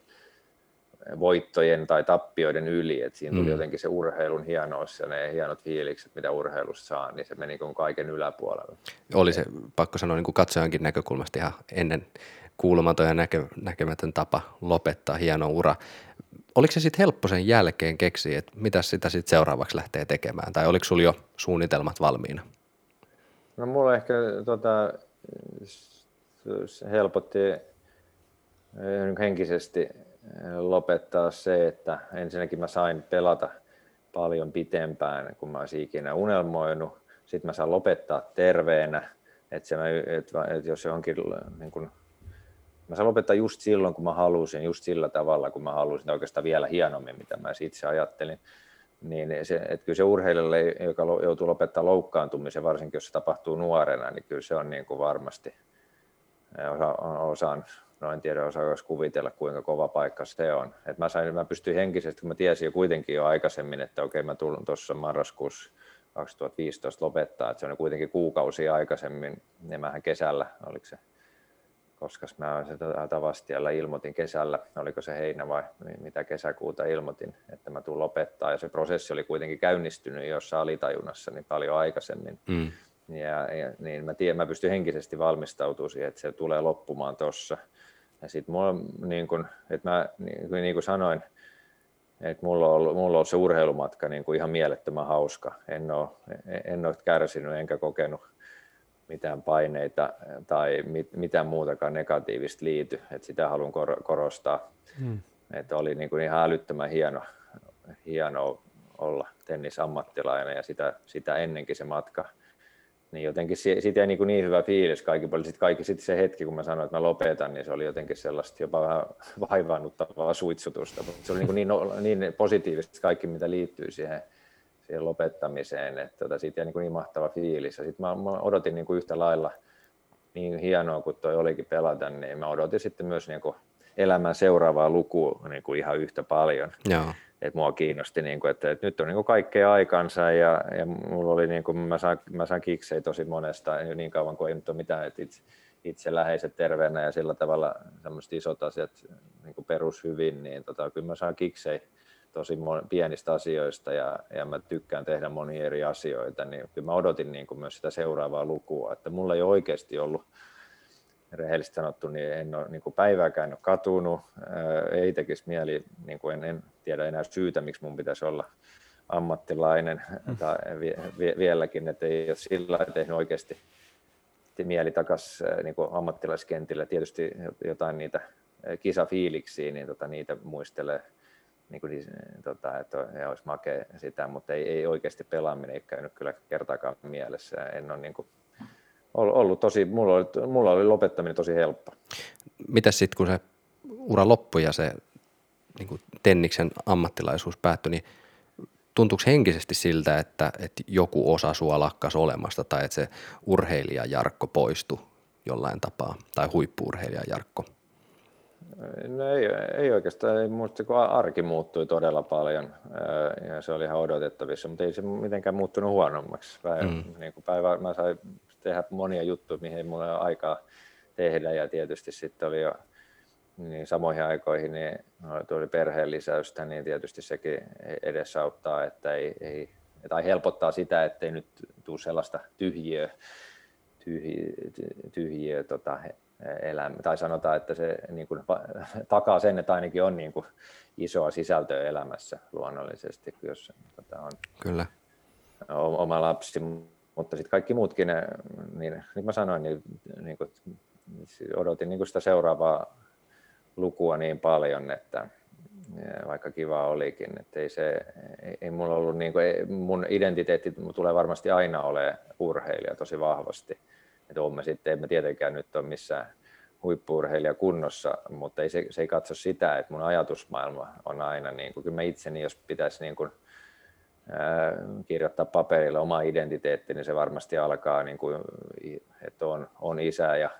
voittojen tai tappioiden yli, että siinä tuli mm. jotenkin se urheilun hienous ja ne hienot fiilikset, mitä urheilusta saa, niin se meni niin kuin kaiken yläpuolelle. Oli se, pakko sanoa, niin kuin katsojankin näkökulmasta ihan ennen kuulumaton ja näkö, näkemätön tapa lopettaa hieno ura. Oliko se sitten helppo sen jälkeen keksiä, että mitä sitä sitten seuraavaksi lähtee tekemään, tai oliko sinulla jo suunnitelmat valmiina? No mulla ehkä tota, helpotti eh, henkisesti eh, lopettaa se, että ensinnäkin mä sain pelata paljon pitempään kuin mä olisin ikinä unelmoinut. Sitten mä saan lopettaa terveenä, että, se, että, että jos johonkin, niin kun, mä saan lopettaa just silloin, kun mä halusin, just sillä tavalla, kun mä halusin, oikeastaan vielä hienommin, mitä mä itse ajattelin niin se, että kyllä se urheilijalle, joka joutuu lopettaa loukkaantumisen, varsinkin jos se tapahtuu nuorena, niin kyllä se on niin kuin varmasti, osa, osaan, no en tiedä osaa kuvitella, kuinka kova paikka se on. Et mä, sain, mä pystyin henkisesti, kun mä tiesin jo kuitenkin jo aikaisemmin, että okei mä tulen tuossa marraskuussa 2015 lopettaa, että se on kuitenkin kuukausia aikaisemmin, niin mähän kesällä, oliko se koska mä sitä Tavastialla ilmoitin kesällä, oliko se heinä vai mitä kesäkuuta ilmoitin, että mä tulen lopettaa. Ja se prosessi oli kuitenkin käynnistynyt jossain alitajunnassa niin paljon aikaisemmin. Mm. Ja, ja, niin mä, tiedän, mä pystyn henkisesti valmistautumaan siihen, että se tulee loppumaan tuossa. Ja sitten mulla, niin kun, että mä, niin, niin kuin sanoin, että mulla on ollut, mulla on ollut se urheilumatka niin kuin ihan mielettömän hauska. En ole, en ole kärsinyt enkä kokenut mitään paineita tai mit, mitään muutakaan negatiivista liity. Et sitä haluan kor- korostaa. Hmm. Että oli niin kuin ihan älyttömän hieno, hieno olla tennisammattilainen ja sitä, sitä ennenkin se matka, niin jotenkin siitä jäi niin, kuin niin hyvä fiilis kaikki paljon. Sitten kaikki sitten se hetki, kun mä sanoin, että mä lopetan, niin se oli jotenkin sellaista jopa vähän vaivaannuttavaa suitsutusta. Mutta se oli niin, kuin niin, niin positiivista kaikki, mitä liittyy siihen, siihen lopettamiseen, että tota, siitä jäi niin, kuin niin mahtava fiilis. Ja sitten mä, mä odotin niin kuin yhtä lailla niin hienoa kuin toi olikin pelata, niin mä odotin sitten myös niin kuin elämän seuraavaa lukua niin kuin ihan yhtä paljon. Joo että mua kiinnosti, niin kuin, että, että nyt on niin kuin kaikkea aikansa ja, ja mulla oli, niin kuin, mä, saan, mä saan kiksei tosi monesta niin kauan kuin ei nyt ole mitään, että itse, itse läheiset terveenä ja sillä tavalla semmoiset isot asiat niin kuin perushyvin, niin tota, kyllä mä saan kiksei tosi pienistä asioista ja, ja mä tykkään tehdä monia eri asioita, niin kyllä mä odotin niin kuin myös sitä seuraavaa lukua, että mulla ei oikeasti ollut rehellisesti sanottu, niin en ole niin kuin päivääkään ole katunut, ei tekisi mieli, niin kuin en, en tiedä enää syytä, miksi mun pitäisi olla ammattilainen mm. tai vie, vieläkin, että ei ole sillä tehnyt oikeasti mieli takaisin niin ammattilaiskentillä. Tietysti jotain niitä kisafiiliksiä, niin tota, niitä muistelee, niin kuin, tota, että olisi makea sitä, mutta ei, ei oikeasti pelaaminen ei käynyt kyllä kertaakaan mielessä. En ole niin kuin, ollut tosi, mulla oli, mulla oli lopettaminen tosi helppo. Mitäs sitten kun se ura loppui ja se niin kuin Tenniksen ammattilaisuus päättyi, niin tuntuuko henkisesti siltä, että, että joku osa sua lakkas olemasta tai että se urheilija Jarkko poistui jollain tapaa tai huippuurheilija Jarkko? No ei, ei oikeastaan, ei muista, kun arki muuttui todella paljon ja se oli ihan odotettavissa, mutta ei se mitenkään muuttunut huonommaksi. Päivä, mm. niin kuin päivä, mä sain tehdä monia juttuja, mihin ei mulla ole aikaa tehdä ja tietysti sitten oli jo niin samoihin aikoihin niin tuli perheen lisäystä, niin tietysti sekin edesauttaa, että ei, ei, tai helpottaa sitä, ettei nyt tule sellaista tyhjiöä, tyhjiö, tyhjiö tota, elämä, tai sanotaan, että se niin kuin, takaa sen, että ainakin on niin kuin, isoa sisältöä elämässä luonnollisesti, jos tota, on Kyllä. oma lapsi, mutta sitten kaikki muutkin, niin, niin kuin mä sanoin, niin, niin kuin, odotin niin kuin sitä seuraavaa lukua niin paljon, että vaikka kiva olikin, että ei se, ei, ei mulla ollut niin kuin, mun identiteetti tulee varmasti aina ole urheilija tosi vahvasti, että on me sitten, emme tietenkään nyt ole missään huippuurheilija kunnossa, mutta ei se, se ei katso sitä, että mun ajatusmaailma on aina, niin kuin, kyllä mä itseni, jos pitäisi niin kuin, ää, kirjoittaa paperille oma identiteetti, niin se varmasti alkaa, niin kuin, että on, on isä ja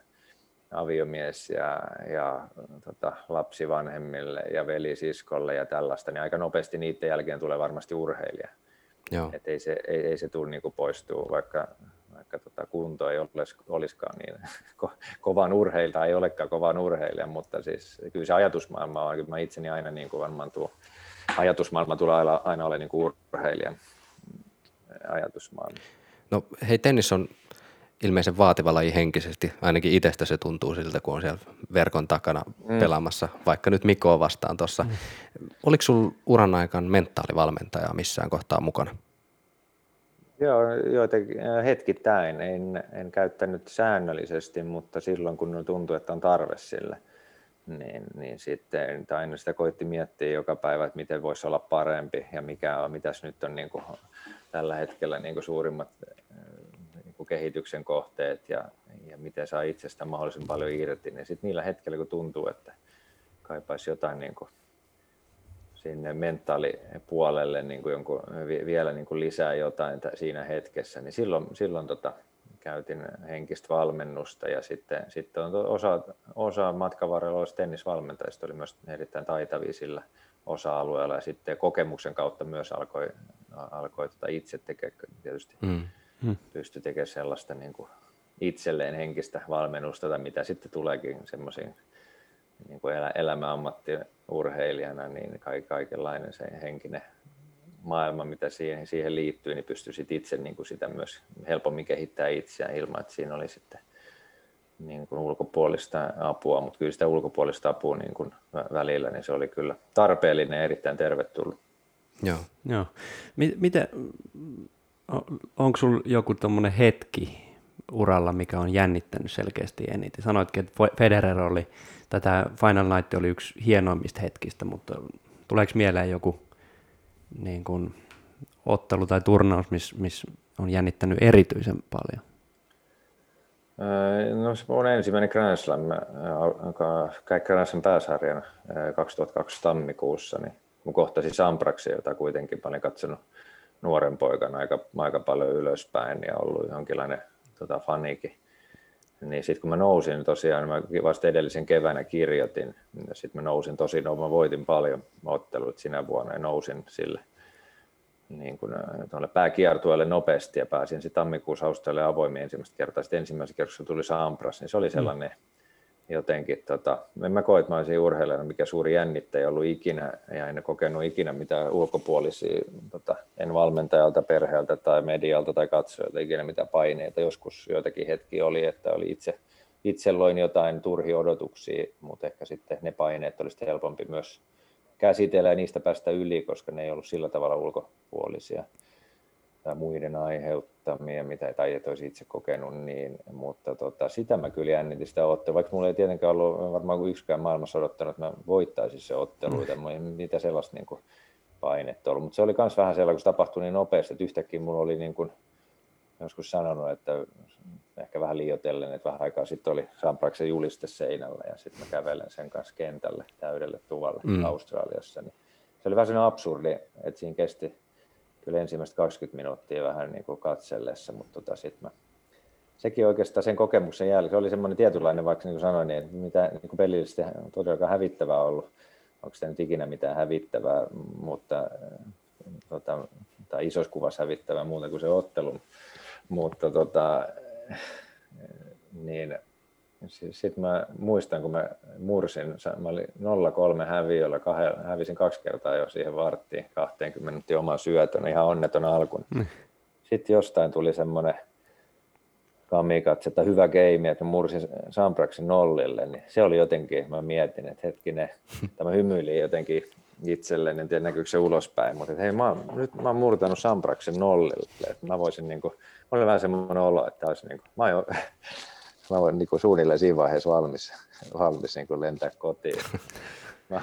aviomies ja, ja tota, lapsi vanhemmille ja veli siskolle ja tällaista, niin aika nopeasti niiden jälkeen tulee varmasti urheilija. Joo. Et ei, se, ei, ei se tule niin poistuu, vaikka, vaikka tota kunto ei olis, olisikaan niin ko, kovan urheilta, ei olekaan kovan urheilija, mutta siis kyllä se ajatusmaailma on, kyllä mä itseni aina niin kuin varmaan tuo, ajatusmaailma tulee aina, aina ole niin kuin urheilijan ajatusmaailma. No hei, tennis on ilmeisen vaativa laji henkisesti, ainakin itsestä se tuntuu siltä, kun on siellä verkon takana mm. pelaamassa, vaikka nyt Mikkoa vastaan tuossa. Mm. Oliko sinulla uran aikaan mentaalivalmentaja missään kohtaa mukana? Joo, joitakin äh, hetkittäin. En, en käyttänyt säännöllisesti, mutta silloin kun tuntui, että on tarve sille, niin, niin sitten aina sitä koitti miettiä joka päivä, että miten voisi olla parempi ja mikä on, mitäs nyt on niin kuin, tällä hetkellä niin kuin suurimmat äh, niin kuin kehityksen kohteet ja, ja miten saa itsestä mahdollisimman paljon irti, niin sitten niillä hetkellä kun tuntuu, että kaipaisi jotain niin kuin sinne mentaalipuolelle niin kuin jonkun, vielä niin kuin lisää jotain siinä hetkessä, niin silloin, silloin tota, käytin henkistä valmennusta ja sitten, sitten on osa, osa matkan varrella olisi tennisvalmentajista oli myös erittäin taitavia sillä osa-alueella ja sitten kokemuksen kautta myös alkoi, alkoi tota itse tekemään tietysti mm. Mm. pystyi tekemään sellaista niin kuin itselleen henkistä valmennusta, tai mitä sitten tuleekin semmoisiin niin kuin elämä ammattiurheilijana, niin kaikenlainen se henkinen maailma, mitä siihen, siihen liittyy, niin pystyisit itse niin kuin sitä myös helpommin kehittää itseään ilman, että siinä oli sitten niin kuin ulkopuolista apua, mutta kyllä sitä ulkopuolista apua niin kuin välillä, niin se oli kyllä tarpeellinen ja erittäin tervetullut. Joo. Joo. Miten, onko sinulla joku tuommoinen hetki uralla, mikä on jännittänyt selkeästi eniten? Sanoitkin, että Federer oli, tätä Final Night oli yksi hienoimmista hetkistä, mutta tuleeko mieleen joku niin kuin, ottelu tai turnaus, missä miss on jännittänyt erityisen paljon? No se on ensimmäinen Grand Slam, Grand Slam pääsarjana 2002 tammikuussa, niin kun kohtasin Sampraksi, jota kuitenkin paljon katsonut nuoren poikana aika, aika paljon ylöspäin ja ollut jonkinlainen tota, fanikin. Niin sitten kun mä nousin tosiaan, mä vasta edellisen keväänä kirjoitin, niin sitten mä nousin tosi, no mä voitin paljon otteluita sinä vuonna ja nousin sille niin kuin tuolle pääkiertueelle nopeasti ja pääsin sitten tammikuussa Australian avoimiin ensimmäistä kertaa. Sitten ensimmäisen kerroksessa tuli Sampras, niin se oli sellainen mm jotenkin, tota, en mä koe, että mä olisin urheilijana mikä suuri jännittäjä ollut ikinä ja en kokenut ikinä mitään ulkopuolisia, tota, en valmentajalta, perheeltä tai medialta tai katsojalta ikinä mitään paineita. Joskus joitakin hetki oli, että oli itse, itse loin jotain turhi odotuksia, mutta ehkä sitten ne paineet olisi helpompi myös käsitellä ja niistä päästä yli, koska ne ei ollut sillä tavalla ulkopuolisia tai muiden aiheuttamia, mitä tai et olisi itse kokenut, niin, mutta tota, sitä mä kyllä jännitin sitä ottelua, vaikka mulla ei tietenkään ollut varmaan kuin yksikään maailmassa odottanut, että mä voittaisin se otteluita, mm. ei mitä sellaista niin kuin, painetta ollut, mutta se oli myös vähän sellainen, kun se tapahtui niin nopeasti, että yhtäkkiä mulla oli niin kuin, joskus sanonut, että ehkä vähän liioitellen, että vähän aikaa sitten oli Sampraksen juliste seinällä ja sitten mä kävelen sen kanssa kentälle täydelle tuvalle mm. Australiassa. Niin se oli vähän sellainen absurdi, että siinä kesti kyllä ensimmäistä 20 minuuttia vähän niin kuin katsellessa, mutta tota sit mä, sekin oikeastaan sen kokemuksen jälkeen, se oli semmoinen tietynlainen, vaikka niin kuin sanoin, niin mitä niin kuin pelillisesti on todellakaan hävittävää ollut, onko se nyt ikinä mitään hävittävää, mutta tota, tai isossa kuvassa hävittävää muuta kuin se ottelu, mutta tota, niin sitten mä muistan, kun mä mursin, mä olin 0-3 häviöllä, hävisin kaksi kertaa jo siihen varttiin, 20 minuuttia oman syötön, ihan onneton alkun. Mm. Sitten jostain tuli semmoinen kamikatse, että hyvä game, että mä mursin Sampraksen nollille, niin se oli jotenkin, mä mietin, että hetkinen, tämä hymyili jotenkin itselleni, en tiedä näkyykö se ulospäin, mutta hei, mä, nyt mä oon murtanut Sampraksen nollille, että mä voisin niin kuin, oli vähän semmoinen olo, että olisi niin kuin, mä oon mä voin niin suunnilleen siinä vaiheessa valmis, valmis niin lentää kotiin. Mä,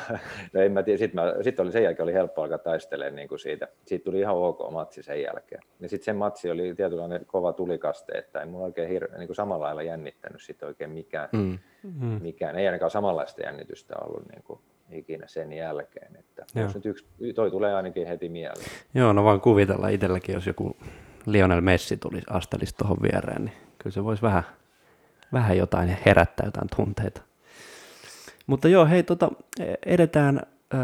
no en mä tiedä, sitten sit oli, sen jälkeen oli helppo alkaa taistelemaan niin kuin siitä. Siitä tuli ihan ok matsi sen jälkeen. Ja sitten se matsi oli tietynlainen kova tulikaste, että ei mulla oikein hir- niin kuin samalla lailla jännittänyt sit oikein mikään, mm. Mm. mikään. Ei ainakaan samanlaista jännitystä ollut niin kuin ikinä sen jälkeen. Että jos nyt yksi, toi tulee ainakin heti mieleen. Joo, no vaan kuvitella itselläkin, jos joku Lionel Messi tulisi astelisi tuohon viereen, niin kyllä se voisi vähän vähän jotain herättää jotain tunteita. Mutta joo, hei, tota, edetään ö,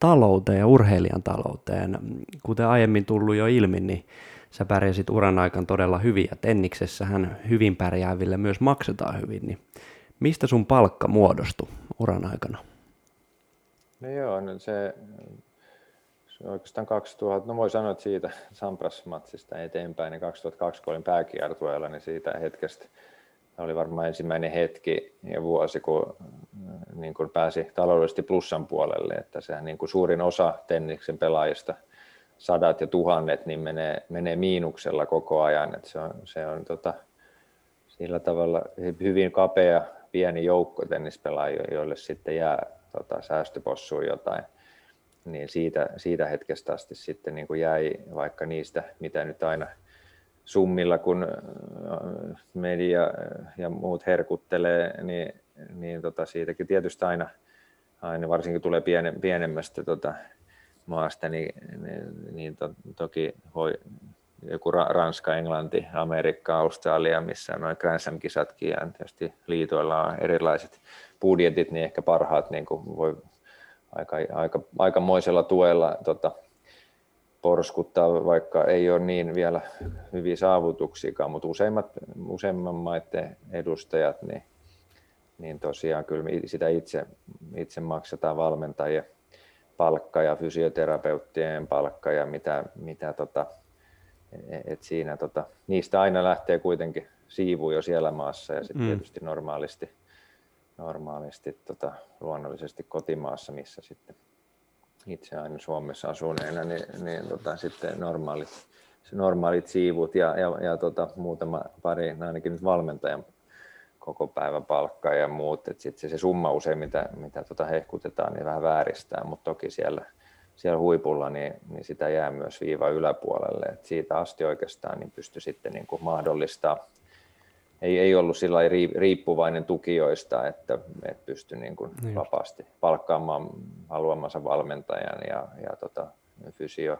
talouteen ja urheilijan talouteen. Kuten aiemmin tullut jo ilmi, niin sä pärjäsit uran aikaan todella hyvin ja tenniksessähän hyvin pärjääville myös maksetaan hyvin. Niin mistä sun palkka muodostui uran aikana? No joo, no se, se oikeastaan 2000, no voi sanoa, että siitä Sampras-matsista eteenpäin, niin 2002 kun olin pääkiertueella, niin siitä hetkestä oli varmaan ensimmäinen hetki ja vuosi, kun, äh, niin kun pääsi taloudellisesti plussan puolelle, että sehän niin kuin suurin osa tenniksen pelaajista, sadat ja tuhannet, niin menee, menee miinuksella koko ajan, että se on, se on tota, sillä tavalla hyvin kapea pieni joukko tennispelaajia, joille sitten jää tota, säästöpossuun jotain, niin siitä, siitä hetkestä asti sitten niin kuin jäi vaikka niistä, mitä nyt aina – summilla, kun äh, media ja muut herkuttelee, niin, niin tota siitäkin tietysti aina, aina varsinkin tulee piene, pienemmästä tota maasta, niin, niin, niin to, toki voi joku Ranska, Englanti, Amerikka, Australia, missä noin Grand Slam-kisatkin ja tietysti liitoilla on erilaiset budjetit, niin ehkä parhaat niin kuin voi aika, aika, aikamoisella tuella tota, porskuttaa, vaikka ei ole niin vielä hyviä saavutuksiakaan, mutta useimmat, useimman maiden edustajat, niin, niin tosiaan kyllä sitä itse, itse maksetaan valmentajien palkka ja fysioterapeuttien palkka ja mitä, mitä tota, et siinä tota, niistä aina lähtee kuitenkin siivu jo siellä maassa ja sitten mm. tietysti normaalisti, normaalisti tota, luonnollisesti kotimaassa, missä sitten itse aina Suomessa asuneena, niin, niin tota, sitten normaalit, normaalit siivut ja, ja, ja tota, muutama pari, ainakin nyt valmentajan koko päivän palkka ja muut, että sitten se, se summa usein, mitä, mitä tota hehkutetaan, niin vähän vääristää, mutta toki siellä, siellä huipulla, niin, niin sitä jää myös viiva yläpuolelle, että siitä asti oikeastaan niin pystyi sitten niin kuin mahdollistaa ei, ei ollut sillä riippuvainen tukijoista, että, että pystyi niin kuin niin vapaasti palkkaamaan haluamansa valmentajan ja, ja tota, fysio,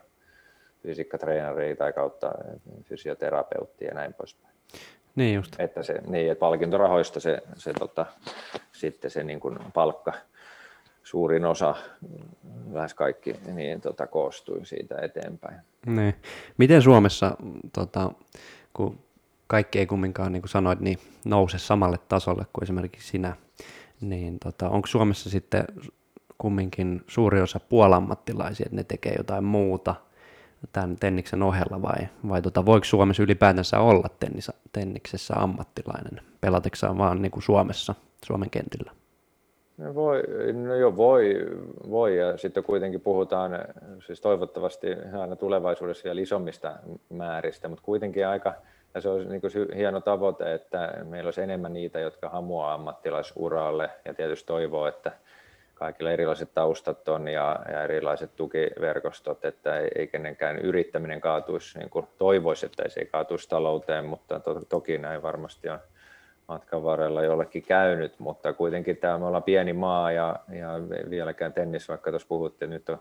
fysiikkatreenaria tai kautta fysioterapeutti ja näin poispäin. Niin just. Että, se, niin, että palkintorahoista se, se tota, sitten se niin kuin palkka, suurin osa, lähes kaikki, niin tota, koostui siitä eteenpäin. Niin. Miten Suomessa, tota, kun kaikki ei kumminkaan, niin kuin sanoit, niin nouse samalle tasolle kuin esimerkiksi sinä, niin tota, onko Suomessa sitten kumminkin suuri osa puolammattilaisia, että ne tekee jotain muuta tämän tenniksen ohella vai, vai tota, voiko Suomessa ylipäätänsä olla tennis, tenniksessä ammattilainen? Pelateksaan vaan niin kuin Suomessa, Suomen kentillä? No voi, no jo voi, voi, ja sitten kuitenkin puhutaan siis toivottavasti aina tulevaisuudessa vielä isommista määristä, mutta kuitenkin aika, ja se olisi niin hieno tavoite, että meillä olisi enemmän niitä, jotka hamuaa ammattilaisuralle. Ja tietysti toivoo, että kaikilla erilaiset taustat on ja, ja erilaiset tukiverkostot, että ei, ei kenenkään yrittäminen kaatuisi, niin kuin toivoisi, että ei kaatuisi talouteen, mutta to, toki näin varmasti on matkan varrella jollekin käynyt, mutta kuitenkin tämä me ollaan pieni maa ja, ja vieläkään tennis, vaikka tuossa puhuttiin, nyt on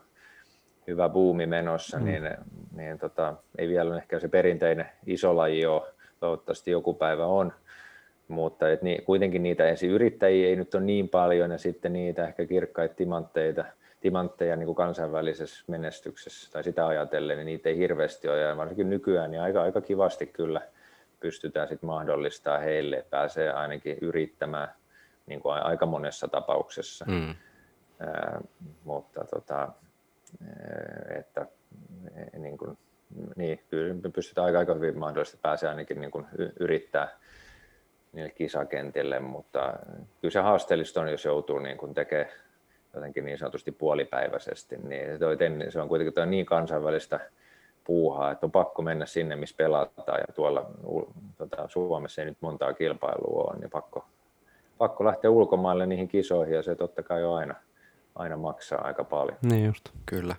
hyvä buumi menossa, mm. niin, niin tota, ei vielä ehkä se perinteinen iso laji ole, toivottavasti joku päivä on, mutta et niin, kuitenkin niitä ensin yrittäjiä ei nyt ole niin paljon ja sitten niitä ehkä kirkkaita timantteita, timantteja niin kuin kansainvälisessä menestyksessä tai sitä ajatellen, niin niitä ei hirveästi ole ja varsinkin nykyään niin aika, aika kivasti kyllä pystytään sitten mahdollistaa heille, että pääsee ainakin yrittämään niin kuin aika monessa tapauksessa. Mm. Ää, mutta tota, että niin kuin, niin, kyllä me pystytään aika, aika hyvin mahdollisesti pääsee ainakin niin kuin yrittää niille kisakentille, mutta kyllä se haasteellista on, jos joutuu niin kuin tekemään jotenkin niin sanotusti puolipäiväisesti, niin toi se on kuitenkin toi niin kansainvälistä puuhaa, että on pakko mennä sinne, missä pelataan ja tuolla tota, Suomessa ei nyt montaa kilpailua ole, niin pakko, pakko lähteä ulkomaille niihin kisoihin ja se totta kai on aina, aina maksaa aika paljon. Niin just. Kyllä.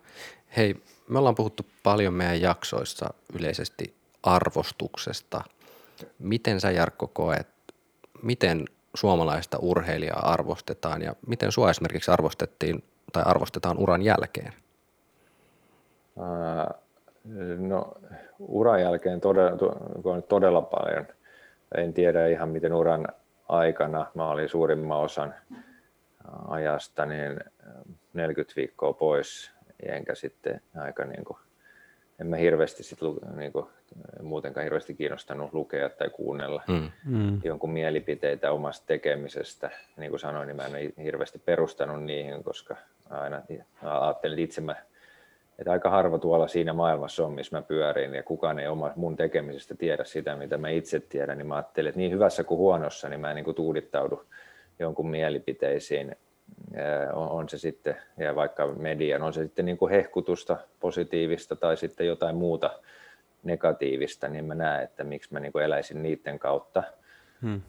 Hei, me ollaan puhuttu paljon meidän jaksoissa yleisesti arvostuksesta. Miten sä Jarkko koet, miten suomalaista urheilijaa arvostetaan ja miten sua esimerkiksi arvostettiin tai arvostetaan uran jälkeen? No uran jälkeen todella, todella paljon. En tiedä ihan miten uran aikana. Mä olin suurimman osan ajasta niin 40 viikkoa pois, enkä sitten aika niin kuin, en mä hirveästi sit, niin kuin, muutenkaan hirveästi kiinnostanut lukea tai kuunnella mm. mm. jonkun mielipiteitä omasta tekemisestä. Niin kuin sanoin, niin mä en hirveästi perustanut niihin, koska aina ajattelin, että itse mä että aika harva tuolla siinä maailmassa on, missä mä pyörin, ja kukaan ei oma mun tekemisestä tiedä sitä, mitä mä itse tiedän, niin mä ajattelin, että niin hyvässä kuin huonossa, niin mä en niin kuin tuudittaudu jonkun mielipiteisiin, on, on se sitten, ja vaikka median, on se sitten niin kuin hehkutusta positiivista tai sitten jotain muuta negatiivista, niin mä näen, että miksi mä niin kuin eläisin niiden kautta – Hmm.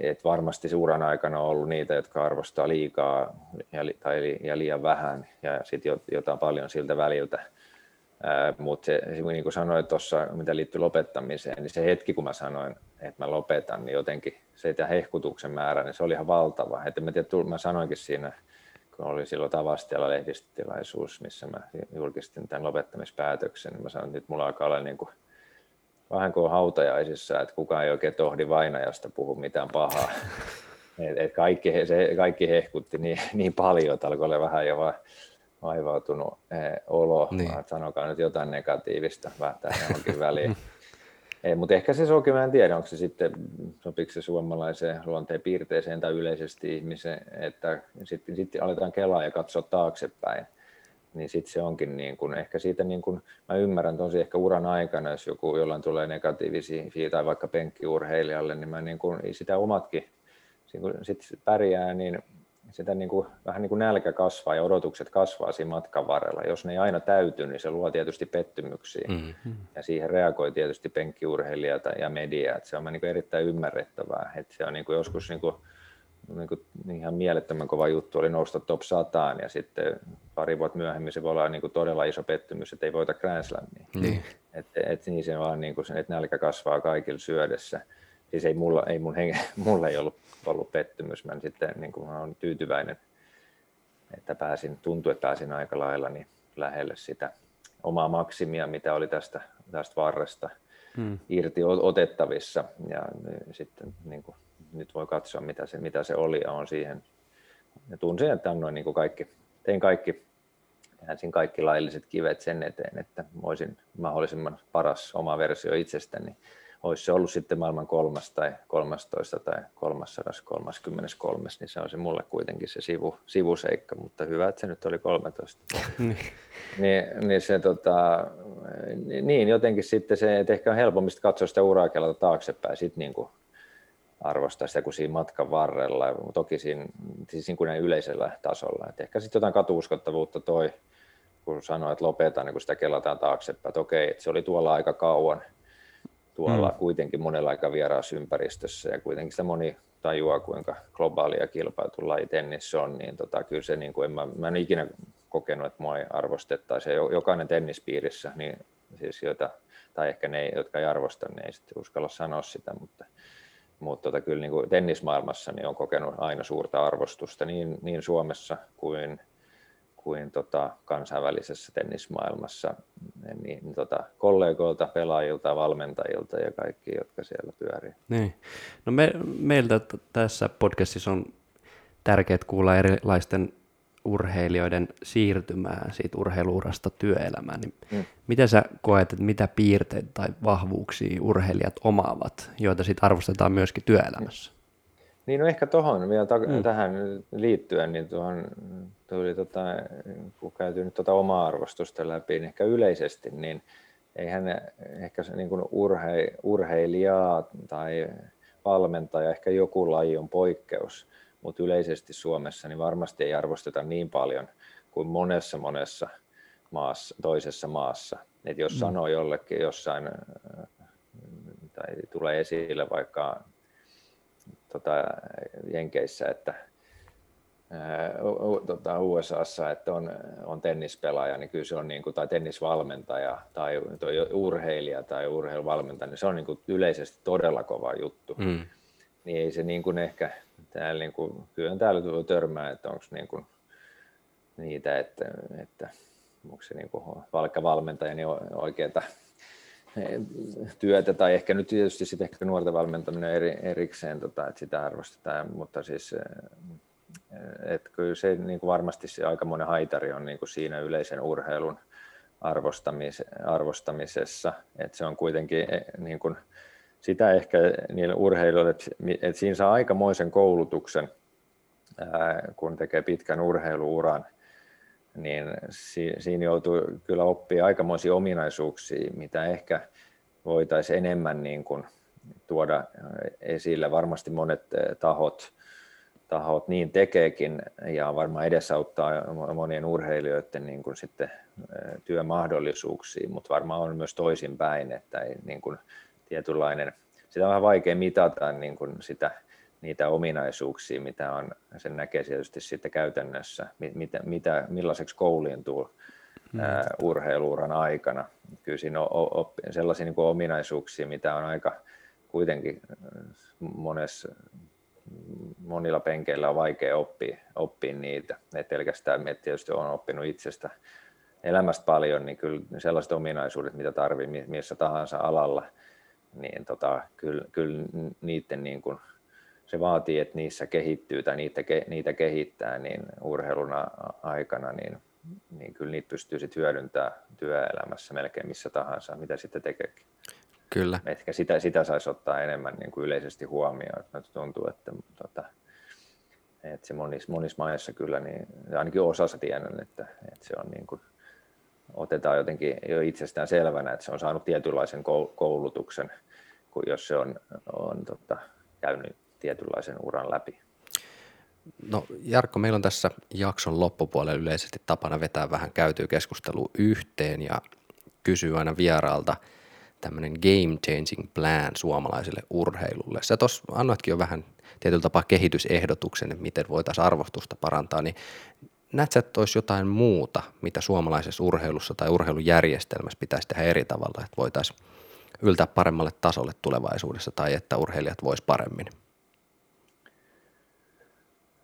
Et varmasti uran aikana on ollut niitä, jotka arvostaa liikaa ja, tai, ja liian vähän ja sitten jotain paljon siltä väliltä. Mutta niin kuin sanoin tuossa, mitä liittyy lopettamiseen, niin se hetki, kun mä sanoin, että mä lopetan, niin jotenkin se että hehkutuksen määrä, niin se oli ihan valtava. Et mä, tiedä, mä sanoinkin siinä, kun oli silloin Tavastialla lehdistötilaisuus, missä mä julkistin tämän lopettamispäätöksen, niin mä sanoin, että nyt mulla alkaa olla niin kuin vähän kuin hautajaisissa, että kukaan ei oikein tohdi vainajasta puhu mitään pahaa. Et, et kaikki, se, kaikki hehkutti niin, niin paljon, että alkoi olla vähän jo vaivautunut eh, olo, niin. että sanokaa nyt jotain negatiivista tähän johonkin väliin. Ei, mutta ehkä se soki, mä en tiedä, onko se sitten, sopiko se suomalaiseen luonteen piirteeseen tai yleisesti ihmiseen, että sitten, sitten aletaan kelaa ja katsoa taaksepäin niin sitten se onkin niin kun, ehkä siitä, niin kun, mä ymmärrän tosi ehkä uran aikana, jos joku jollain tulee negatiivisia tai vaikka penkkiurheilijalle, niin mä niin kun, sitä omatkin sit pärjää, niin sitä niin kuin, vähän niin kuin nälkä kasvaa ja odotukset kasvaa siinä matkan varrella. Jos ne ei aina täyty, niin se luo tietysti pettymyksiä. Mm-hmm. Ja siihen reagoi tietysti penkkiurheilija ja media. Että se on niin kuin erittäin ymmärrettävää. Että se on niin kuin joskus niin kuin niin kuin ihan mielettömän kova juttu oli nousta top 100 ja sitten pari vuotta myöhemmin se voi olla niin kuin todella iso pettymys, että ei voita Grand Slamia. Niin. Et, et, niin se vaan niin kuin, että nälkä kasvaa kaikilla syödessä. siis ei mulla, ei mun henge, mulla ei ollut, ollut pettymys. Mä sitten niin kuin, mä olen tyytyväinen, että pääsin, tuntui, että pääsin aika lailla niin lähelle sitä omaa maksimia, mitä oli tästä, tästä varresta hmm. irti otettavissa. Ja sitten niin kuin, nyt voi katsoa, mitä se, mitä se oli ja on siihen. Ja tunsin, että annoin niin kuin kaikki, tein kaikki, siinä kaikki lailliset kivet sen eteen, että olisin mahdollisimman paras oma versio itsestäni. Olisi se ollut sitten maailman kolmas tai kolmastoista tai kolmassadas, kolmaskymmeneskolmes, niin se on se mulle kuitenkin se sivu, sivuseikka, mutta hyvä, että se nyt oli 13. niin, niin, se tota, niin jotenkin sitten se, että ehkä on helpommin katsoa sitä uraa taaksepäin, sitten niin kuin arvostaa sitä kuin siinä matkan varrella, toki siinä, siis niin kuin näin yleisellä tasolla. Et ehkä sitten jotain katuuskottavuutta toi, kun sanoi, että lopetan, niin kun sitä kelataan taaksepäin, että okei, että se oli tuolla aika kauan, tuolla mm. kuitenkin monella aika vieraassa ympäristössä ja kuitenkin sitä moni tajuaa, kuinka globaalia ja kilpailtu laji tennis on, niin tota, kyllä se, niin kuin en mä, mä en ikinä kokenut, että mua ei arvostettaisi. Ja jokainen tennispiirissä, niin siis joita, tai ehkä ne, jotka ei arvosta, niin ei sitten uskalla sanoa sitä, mutta mutta tota, kyllä niin kuin tennismaailmassa niin on kokenut aina suurta arvostusta niin, niin Suomessa kuin, kuin tota, kansainvälisessä tennismaailmassa niin, niin tota, kollegoilta, pelaajilta, valmentajilta ja kaikki, jotka siellä pyörii. Niin. No me, meiltä tässä podcastissa on tärkeää kuulla erilaisten urheilijoiden siirtymää siitä urheiluurasta työelämään, niin mm. miten sä koet, että mitä piirteitä tai vahvuuksia urheilijat omaavat, joita sitten arvostetaan myöskin työelämässä? Niin no ehkä tuohon vielä ta- mm. tähän liittyen, niin tuohon tuli tota, kun käyty nyt tuota omaa arvostusta läpi, niin ehkä yleisesti, niin eihän ehkä se niin kuin urhe, urheilijaa tai valmentaja, ehkä joku laji on poikkeus, mutta yleisesti Suomessa niin varmasti ei arvosteta niin paljon kuin monessa monessa maassa, toisessa maassa. Et jos mm. sanoo jollekin jossain tai tulee esille vaikka tota, Jenkeissä, että tota, USAssa, että on, on tennispelaaja, niin kyllä se on niin kuin, tai tennisvalmentaja tai urheilija tai urheiluvalmentaja, niin se on niin kuin yleisesti todella kova juttu. Mm. Niin ei se niin kuin ehkä täällä niin kuin, kyllä täällä voi törmää, että onko niin kuin niitä, että, että onko se niin kuin vaikka valmentaja niin oikeata työtä, tai ehkä nyt tietysti sitten ehkä nuorten valmentaminen eri, erikseen, tota, että sitä arvostetaan, mutta siis että kyllä se niin kuin varmasti se aikamoinen haitari on niin kuin siinä yleisen urheilun arvostamis, arvostamisessa, että se on kuitenkin e, niin kuin, sitä ehkä niille urheilijoille, että siinä saa aikamoisen koulutuksen, kun tekee pitkän urheiluuran, niin siinä joutuu kyllä oppia aikamoisia ominaisuuksia, mitä ehkä voitaisiin enemmän niin kuin tuoda esille. Varmasti monet tahot, tahot niin tekeekin ja varmaan edesauttaa monien urheilijoiden niin kuin sitten työmahdollisuuksia, mutta varmaan on myös toisinpäin, että ei niin kuin tietynlainen, sitä on vähän vaikea mitata niin kuin sitä, niitä ominaisuuksia, mitä on, sen näkee tietysti sitten käytännössä, mitä, mitä, millaiseksi kouliintuu mm. urheiluuran aikana. Kyllä siinä on oppi, sellaisia niin kuin ominaisuuksia, mitä on aika kuitenkin monessa, monilla penkeillä on vaikea oppia, oppia niitä. Et pelkästään että tietysti on oppinut itsestä elämästä paljon, niin kyllä sellaiset ominaisuudet, mitä tarvii missä tahansa alalla, niin tota, kyllä, kyllä niiden niin kuin, se vaatii, että niissä kehittyy tai niitä, niitä kehittää, niin urheiluna aikana, niin, niin kyllä niitä pystyy sitten hyödyntämään työelämässä melkein missä tahansa, mitä sitten tekeekin. Kyllä. Ehkä sitä, sitä saisi ottaa enemmän niin kuin yleisesti huomioon. Että tuntuu, että, tota, että se monissa, monissa maissa kyllä, niin ainakin osassa tiedän, että, että se on niin kuin, otetaan jotenkin jo itsestään selvänä, että se on saanut tietynlaisen koulutuksen, kuin jos se on, on tota, käynyt tietynlaisen uran läpi. No Jarkko, meillä on tässä jakson loppupuolella yleisesti tapana vetää vähän käytyä keskustelua yhteen ja kysyä aina vieraalta tämmöinen game changing plan suomalaiselle urheilulle. Sä tuossa annoitkin jo vähän tietyllä tapaa kehitysehdotuksen, että miten voitaisiin arvostusta parantaa, niin näet sä, että olisi jotain muuta, mitä suomalaisessa urheilussa tai urheilujärjestelmässä pitäisi tehdä eri tavalla, että voitaisiin yltää paremmalle tasolle tulevaisuudessa tai että urheilijat vois paremmin?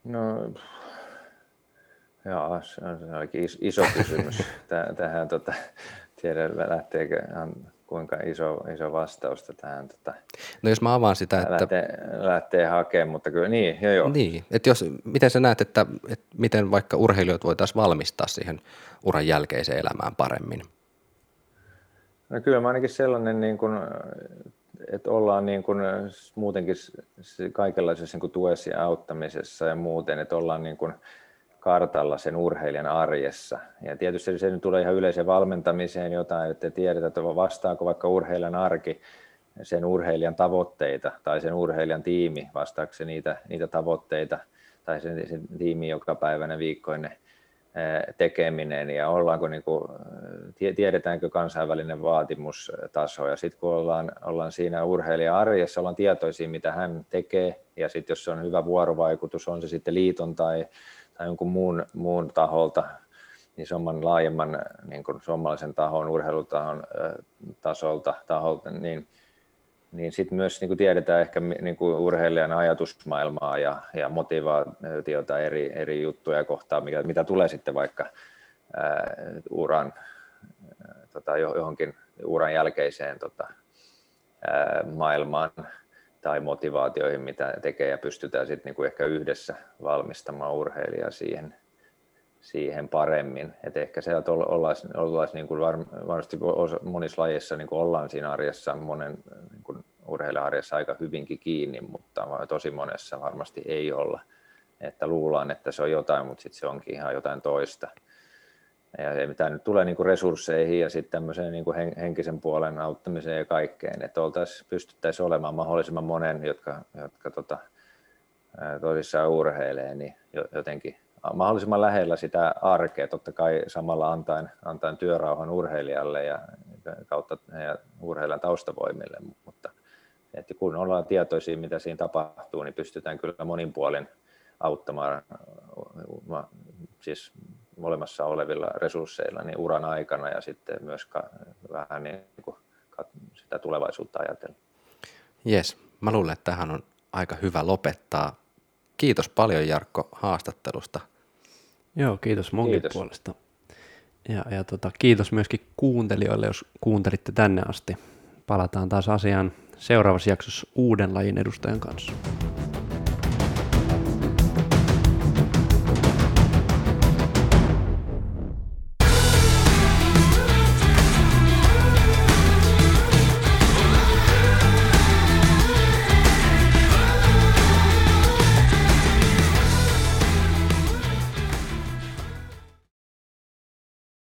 No, joo, se on iso kysymys. Tähän tota, tiedä, lähteekö kuinka iso, iso vastausta tähän. Tota, no jos mä avaan sitä, että... Lähtee, lähtee hakemaan, mutta kyllä niin, joo joo. Niin, että jos, miten sä näet, että, että miten vaikka urheilijat voitaisiin valmistaa siihen uran jälkeiseen elämään paremmin? No kyllä mä ainakin sellainen, niin kuin, että ollaan niin kuin, muutenkin kaikenlaisessa niin kuin tuessa ja auttamisessa ja muuten, että ollaan niin kuin, kartalla sen urheilijan arjessa. Ja tietysti se nyt tulee ihan yleiseen valmentamiseen jotain, että tiedetään, että vastaako vaikka urheilijan arki sen urheilijan tavoitteita tai sen urheilijan tiimi, vastaako se niitä, niitä tavoitteita tai sen, sen tiimi joka päivänä viikkoinen tekeminen ja ollaanko niin kuin, tiedetäänkö kansainvälinen vaatimustaso ja sitten kun ollaan, ollaan siinä urheilijan arjessa, ollaan tietoisia mitä hän tekee ja sitten jos se on hyvä vuorovaikutus, on se sitten liiton tai tai jonkun muun, muun taholta, isomman, laajemman niin kuin suomalaisen tahon, urheilutahon tasolta, taholta, niin, niin sitten myös niin kuin tiedetään ehkä niin kuin urheilijan ajatusmaailmaa ja, ja motivaatiota eri, eri juttuja kohtaan, mitä, mitä tulee sitten vaikka ää, uran, ää, tota, johonkin uran jälkeiseen tota, ää, maailmaan tai motivaatioihin, mitä tekee ja pystytään sitten niinku ehkä yhdessä valmistamaan urheilijaa siihen, siihen paremmin. Et ehkä se, että ollaan, ollaan niin kuin varmasti monissa lajeissa niin kuin ollaan siinä arjessa, monen niin kuin urheilija-arjessa aika hyvinkin kiinni, mutta tosi monessa varmasti ei olla. Että luullaan, että se on jotain, mutta sitten se onkin ihan jotain toista ja se, mitä nyt tulee niin kuin resursseihin ja sitten tämmöiseen niin kuin henkisen puolen auttamiseen ja kaikkeen, että oltaisiin, pystyttäisiin olemaan mahdollisimman monen, jotka, jotka tota, tosissaan urheilee, niin jotenkin mahdollisimman lähellä sitä arkea, totta kai samalla antaen, antaen työrauhan urheilijalle ja kautta ja urheilijan taustavoimille, mutta että kun ollaan tietoisia, mitä siinä tapahtuu, niin pystytään kyllä monin puolin auttamaan siis olemassa olevilla resursseilla niin uran aikana ja sitten myös vähän niin kuin sitä tulevaisuutta ajatellen. Jes, mä luulen, että tähän on aika hyvä lopettaa. Kiitos paljon Jarkko haastattelusta. Joo, kiitos munkin kiitos. puolesta. Ja, ja tota, kiitos myöskin kuuntelijoille, jos kuuntelitte tänne asti. Palataan taas asiaan seuraavassa jaksossa uuden lajin edustajan kanssa.